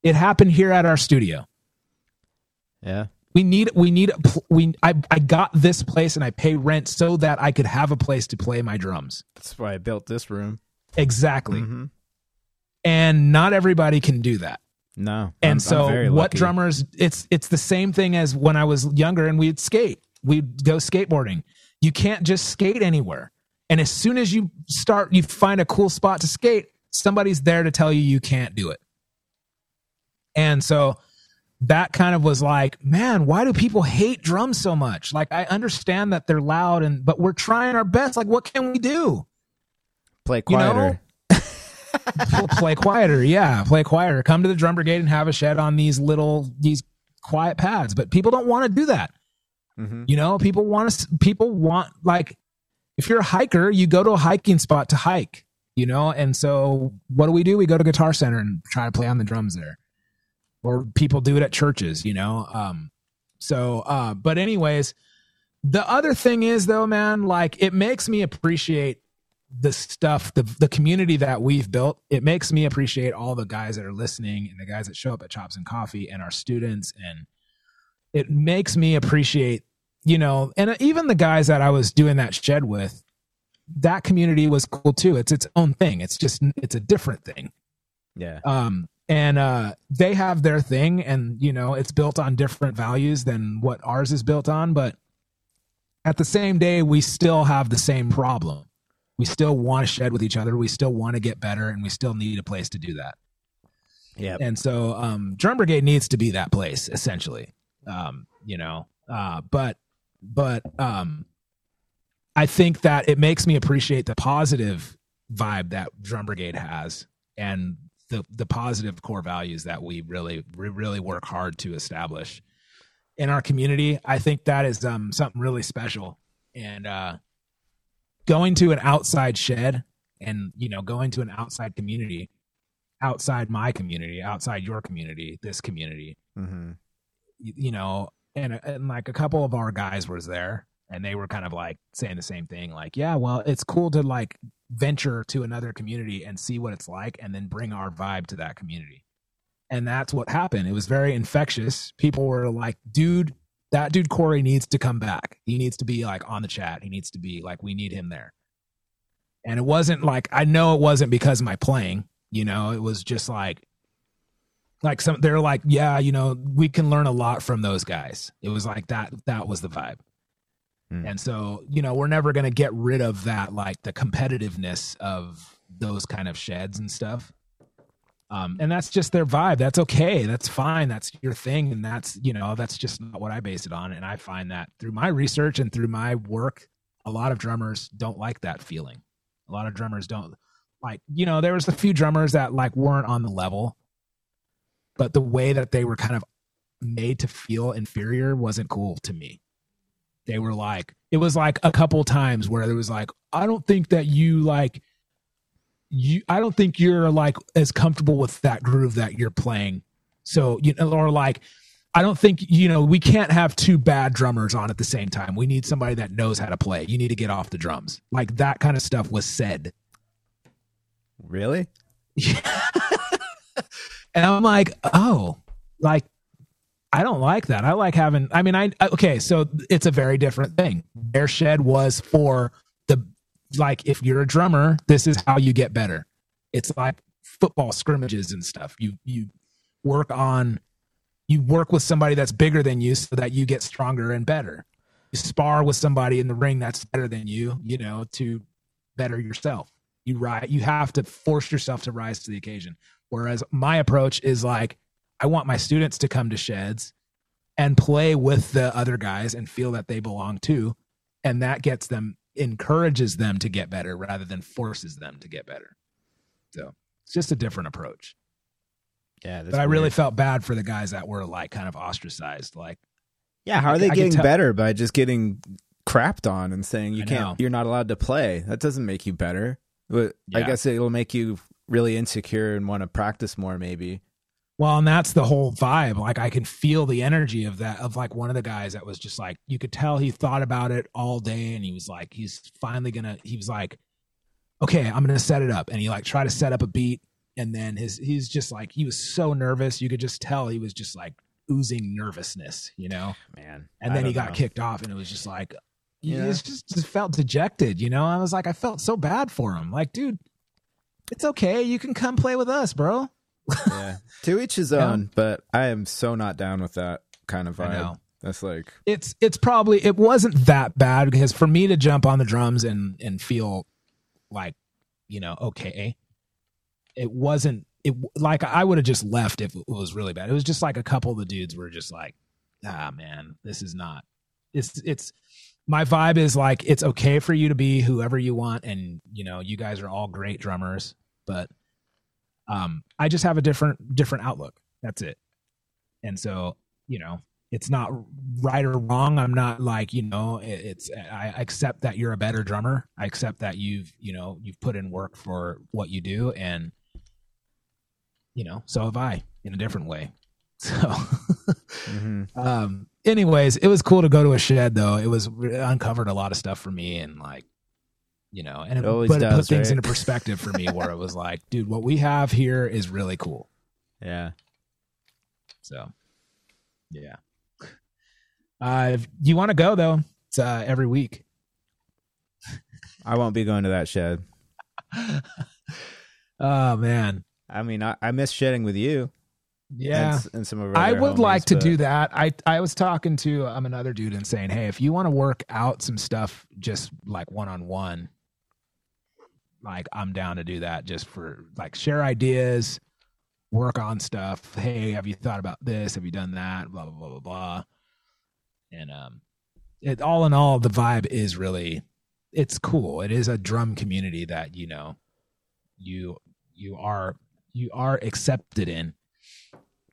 It happened here at our studio. Yeah. We need we need a we I I got this place and I pay rent so that I could have a place to play my drums. That's why I built this room. Exactly. Mhm. And not everybody can do that. No. And I'm- I'm so very what drummers it's it's the same thing as when I was younger and we'd skate. We'd go skateboarding. You can't just skate anywhere. And as soon as you start you find a cool spot to skate, somebody's there to tell you you can't do it. And so that kind of was like, man, why do people hate drums so much? Like I understand that they're loud and but we're trying our best. Like what can we do? play you know, quieter. Play quieter. Yeah, play quieter. Come to the drum brigade and have a shed on these little these quiet pads. But people don't want to do that. Mhm. You know, people want to. People want like if you're a hiker, you go to a hiking spot to hike, you know? And so what do we do? We go to Guitar Center and try to play on the drums there. Or people do it at churches, you know? Um, so, uh, but anyways, the other thing is though, man, like it makes me appreciate the stuff, the the community that we've built. It makes me appreciate all the guys that are listening and the guys that show up at Chops and Coffee and our students and it makes me appreciate, you know, and even the guys that I was doing that shed with, that community was cool too. It's its own thing. It's just it's a different thing. Yeah. Um and uh they have their thing and you know, it's built on different values than what ours is built on, but at the same day we still have the same problem. We still want to shed with each other. We still want to get better and we still need a place to do that. Yeah. And so um Drum Brigade needs to be that place essentially. Um, you know, uh but but um I think that it makes me appreciate the positive vibe that Drum Brigade has and the the positive core values that we really we really work hard to establish in our community. I think that is um something really special. And uh going to an outside shed and you know going to an outside community outside my community outside your community this community Mm-hmm. you, you know and, and like a couple of our guys was there and they were kind of like saying the same thing like yeah well it's cool to like venture to another community and see what it's like and then bring our vibe to that community. And that's what happened. It was very infectious. People were like dude that dude Korey needs to come back. He needs to be like on the chat. He needs to be like we need him there. And it wasn't like i know it wasn't because of my playing you know? It was just like like some they're like yeah you know we can learn a lot from those guys. It was like that that was the vibe Hmm. and so you know we're never going to get rid of that like the competitiveness of those kind of sheds and stuff. Um and that's just their vibe. That's okay. That's fine. That's your thing. And that's you know that's just not what i base it on. And i find that through my research and through my work a lot of drummers don't like that feeling. A lot of drummers don't like you know there was a few drummers that like weren't on the level but the way that they were kind of made to feel inferior wasn't cool to me they were like it was like a couple times where there was like i don't think that you like you i don't think you're like as comfortable with that groove that you're playing. So you know or like i don't think you know we can't have two bad drummers on at the same time. We need somebody that knows how to play. You need to get off the drums. Like that kind of stuff was said. Really? [LAUGHS] Yeah. and I'm like, oh, like I don't like that. I like having. I mean, I okay. So it's a very different thing. Their shed was for the like. If you're a drummer, this is how you get better. It's like football scrimmages and stuff. You you work on. You work with somebody that's bigger than you so that you get stronger and better. You spar with somebody in the ring that's better than you. You know to better yourself. You rise. You have to force yourself to rise to the occasion. Whereas my approach is like, I want my students to come to sheds and play with the other guys and feel that they belong too. And that gets them, encourages them to get better rather than forces them to get better. So it's just a different approach. Yeah. but I really felt bad for the guys that were like kind of ostracized. Like, Yeah. How are they I getting tell- better by just getting crapped on and saying you I can't, know. you're not allowed to play? That doesn't make you better. But I guess it'll make you really insecure and want to practice more, maybe. Well, and that's the whole vibe. Like I can feel the energy of that of like one of the guys that was just like you could tell he thought about it all day and he was like he's finally gonna he was like okay I'm gonna set it up and he like tried to set up a beat and then his he's just like he was so nervous you could just tell he was just like oozing nervousness you know Man. and then he got know. kicked off and it was just like Yeah. yeah. just just felt dejected you know I was like I felt so bad for him like dude it's okay you can come play with us bro yeah. [LAUGHS] To each his Yeah. own, but I am so not down with that kind of I vibe. know. That's like, it's it's probably it wasn't that bad because for me to jump on the drums and and feel like you know okay it wasn't it like i would have just left if it was really bad it was just like a couple of the dudes were just like ah man this is not it's it's my vibe is like it's okay for you to be whoever you want and you know you guys are all great drummers but um i just have a different different outlook that's it and so you know it's not right or wrong. I'm not like you know it, it's I accept that you're a better drummer. I accept that you've you know you've put in work for what you do, and you know so have I in a different way. [LAUGHS] So. hmm um anyways it was cool to go to a shed though it was it uncovered a lot of stuff for me and like you know and it, It always but it put does, things right? into perspective for me where it was like dude what we have here is really cool Yeah. so yeah uh if you want to go though it's uh every week [LAUGHS] I won't be going to that shed. [LAUGHS] oh man I mean, I, I miss shedding with you. yeah And, and some of I would homies, like to but- do that. I I was talking to um, another dude and saying, hey, if you want to work out some stuff just like one on one, like I'm down to do that just for like share ideas, work on stuff. Hey, have you thought about this? Have you done that? Blah blah blah blah blah. And um, it all in all, the vibe is really, it's cool. It is a drum community that you know, you you are you are accepted in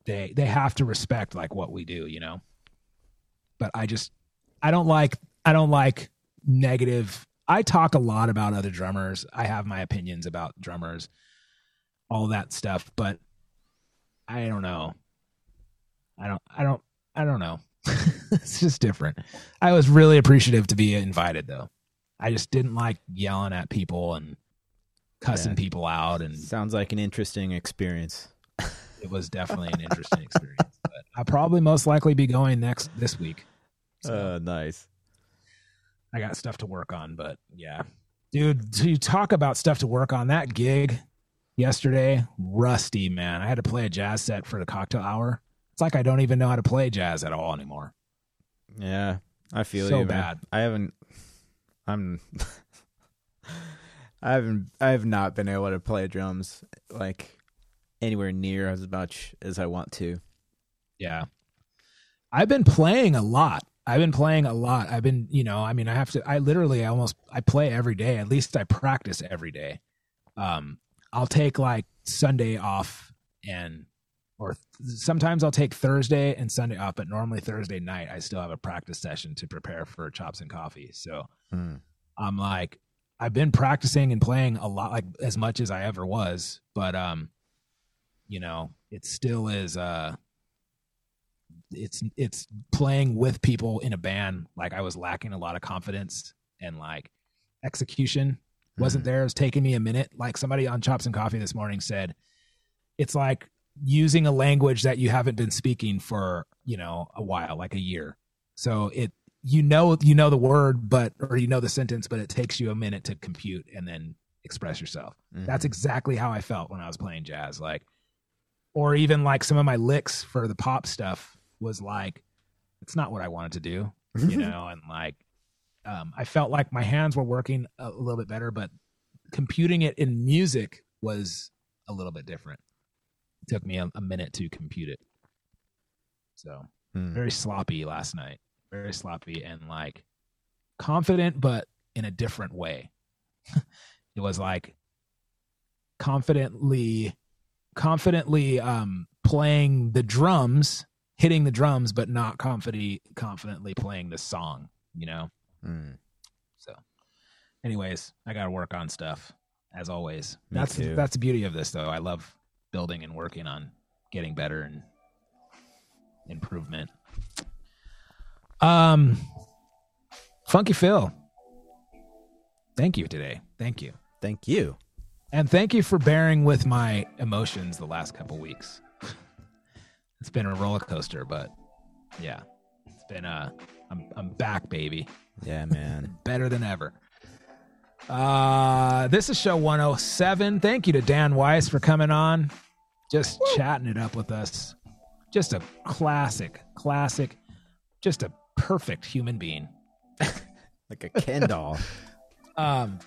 they they have to respect like what we do you know but i just i don't like i don't like negative i talk a lot about other drummers i have my opinions about drummers all that stuff but i don't know i don't i don't i don't know [LAUGHS] it's just different i was really appreciative to be invited though i just didn't like yelling at people and cussing Yeah. people out and Sounds like an interesting experience. [LAUGHS] it was definitely an interesting experience. But I'll probably most likely be going next this week. So Uh, nice. I got stuff to work on, but yeah. Dude, to talk about stuff to work on, that gig yesterday, rusty, man. I had to play a jazz set for the cocktail hour. It's like I don't even know how to play jazz at all anymore. Yeah, I feel So you, bad. I haven't. I'm. [LAUGHS] I haven't. I have not been able to play drums like anywhere near as much as I want to. Yeah. I've been playing a lot. I've been playing a lot. I've been, you know, I mean, I have to I literally almost I play every day. At least I practice every day. Um I'll take like Sunday off and or th- sometimes I'll take Thursday and Sunday off, but normally Thursday night I still have a practice session to prepare for chops and coffee. So Hmm. I'm like I've been practicing and playing a lot like as much as I ever was, but um you know, it still is uh it's it's playing with people in a band like I was lacking a lot of confidence and like execution wasn't there. It was taking me a minute. Like somebody on Chops and Coffee this morning said, it's like using a language that you haven't been speaking for, you know, a while, like a year. So it you know you know the word but or you know the sentence but it takes you a minute to compute and then express yourself Mhm. that's exactly how i felt when i was playing jazz like or even like some of my licks for the pop stuff was like it's not what i wanted to do [LAUGHS] you know and like um, i felt like my hands were working a little bit better but computing it in music was a little bit different. It took me a, a minute to compute it. So Hmm. very sloppy last night. Very sloppy and like confident but in a different way. [LAUGHS] It was like confidently confidently um playing the drums hitting the drums but not confidently confidently playing the song you know Hmm. so anyways i gotta work on stuff as always Me that's too. that's the beauty of this though i love building and working on getting better and improvement um funky phil thank you today thank you Thank you. and thank you for bearing with my emotions the last couple weeks. It's been a roller coaster, but yeah, it's been uh I'm I'm back, baby. Yeah, man. [LAUGHS] Better than ever. Uh this is show 107. Thank you to Dan Weiss for coming on. Just chatting it up with us. Just a classic, classic, just a perfect human being. [LAUGHS] like a Ken doll. [LAUGHS] Um,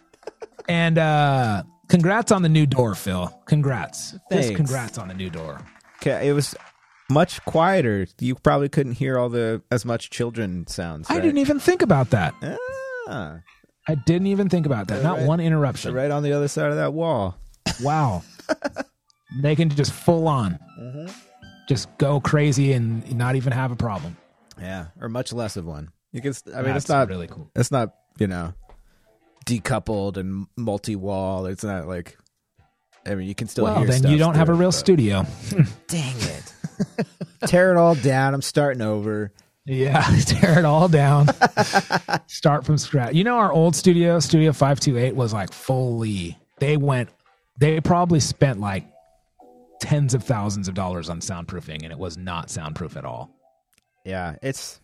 and uh, congrats on the new door, Phil. Congrats. Just Thanks. congrats on the new door. Okay, it was much quieter. You probably couldn't hear all the as much children sounds. I right? didn't even think about that. Ah, I didn't even think about that. Not Right. one interruption. right on the other side of that wall. Wow. [LAUGHS] they can just full on, Mm-hmm. just go crazy and not even have a problem. Yeah, or much less of one. You can. I mean, That's it's not really cool. It's not you know decoupled and multi-wall. It's not like. I mean, you can still Well, hear. then stuff you don't have a real but- studio. [LAUGHS] Dang it! [LAUGHS] Tear it all down. I'm starting over. Yeah, [LAUGHS] tear it all down. [LAUGHS] Start from scratch. You know, our old studio, Studio 528, was like fully, they went, they probably spent like tens of thousands of dollars on soundproofing, and it was not soundproof at all. Yeah, it's.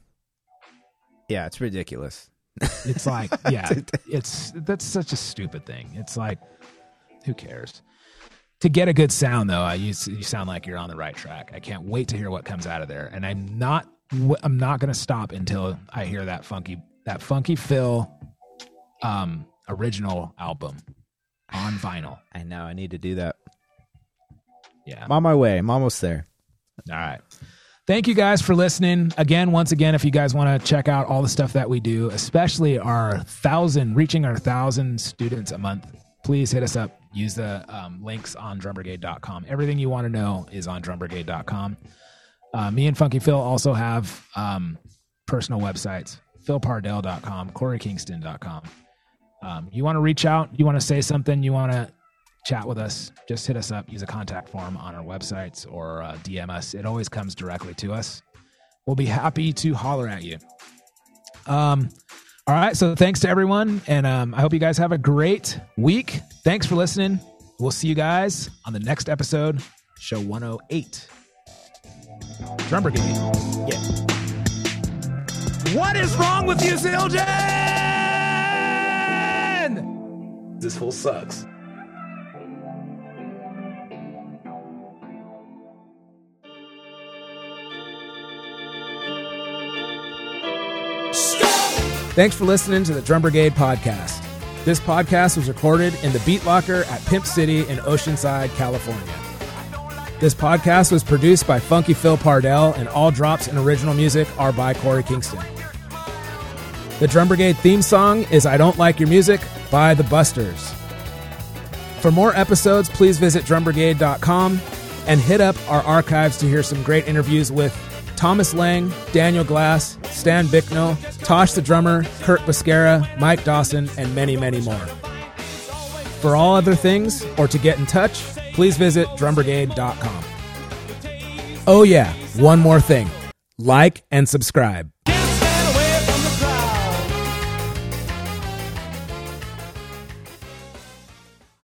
Yeah, it's ridiculous. It's like, yeah, it's that's such a stupid thing. It's like, who cares? To get a good sound, though, I you, you sound like you're on the right track. I can't wait to hear what comes out of there, and I'm not I'm not going to stop until I hear that funky that funky Phil um original album on [SIGHS] vinyl. I know. I need to do that. Yeah. I'm on my way. I'm almost there. All right. Thank you guys for listening. Again, once again, if you guys want to check out all the stuff that we do, especially our thousand, reaching our thousand students a month, please hit us up. Use the um, links on drumbrigade.com. Everything you want to know is on drumbrigade.com. Uh, me and Funky Phil also have um, personal websites philpardell.com, koreykingston.com. Um, you want to reach out, you want to say something, you want to chat with us, just hit us up. Use a contact form on our websites or uh, DM us. It always comes directly to us. We'll be happy to holler at you. Um, all right. So thanks to everyone, and um, I hope you guys have a great week. Thanks for listening. We'll see you guys on the next episode, show 108. Drum Brigade. Yeah. What is wrong with you, Zildjian? This whole sucks. Thanks for listening to the Drum Brigade podcast. This podcast was recorded in the Beat Locker at Pimp City in Oceanside, California. This podcast was produced by Funky Phil Pardell, and all drops and original music are by Korey Kingston. The Drum Brigade theme song is I Don't Like Your Music by The Busters. For more episodes, please visit drumbrigade.com and hit up our archives to hear some great interviews with Thomas Lang, Daniel Glass, Stan Bicknell, Tosh the drummer, Curt Bisquera, Mike Dawson, and many, many more. For all other things or to get in touch, please visit drumbrigade.com. Oh, yeah, one more thing like and subscribe.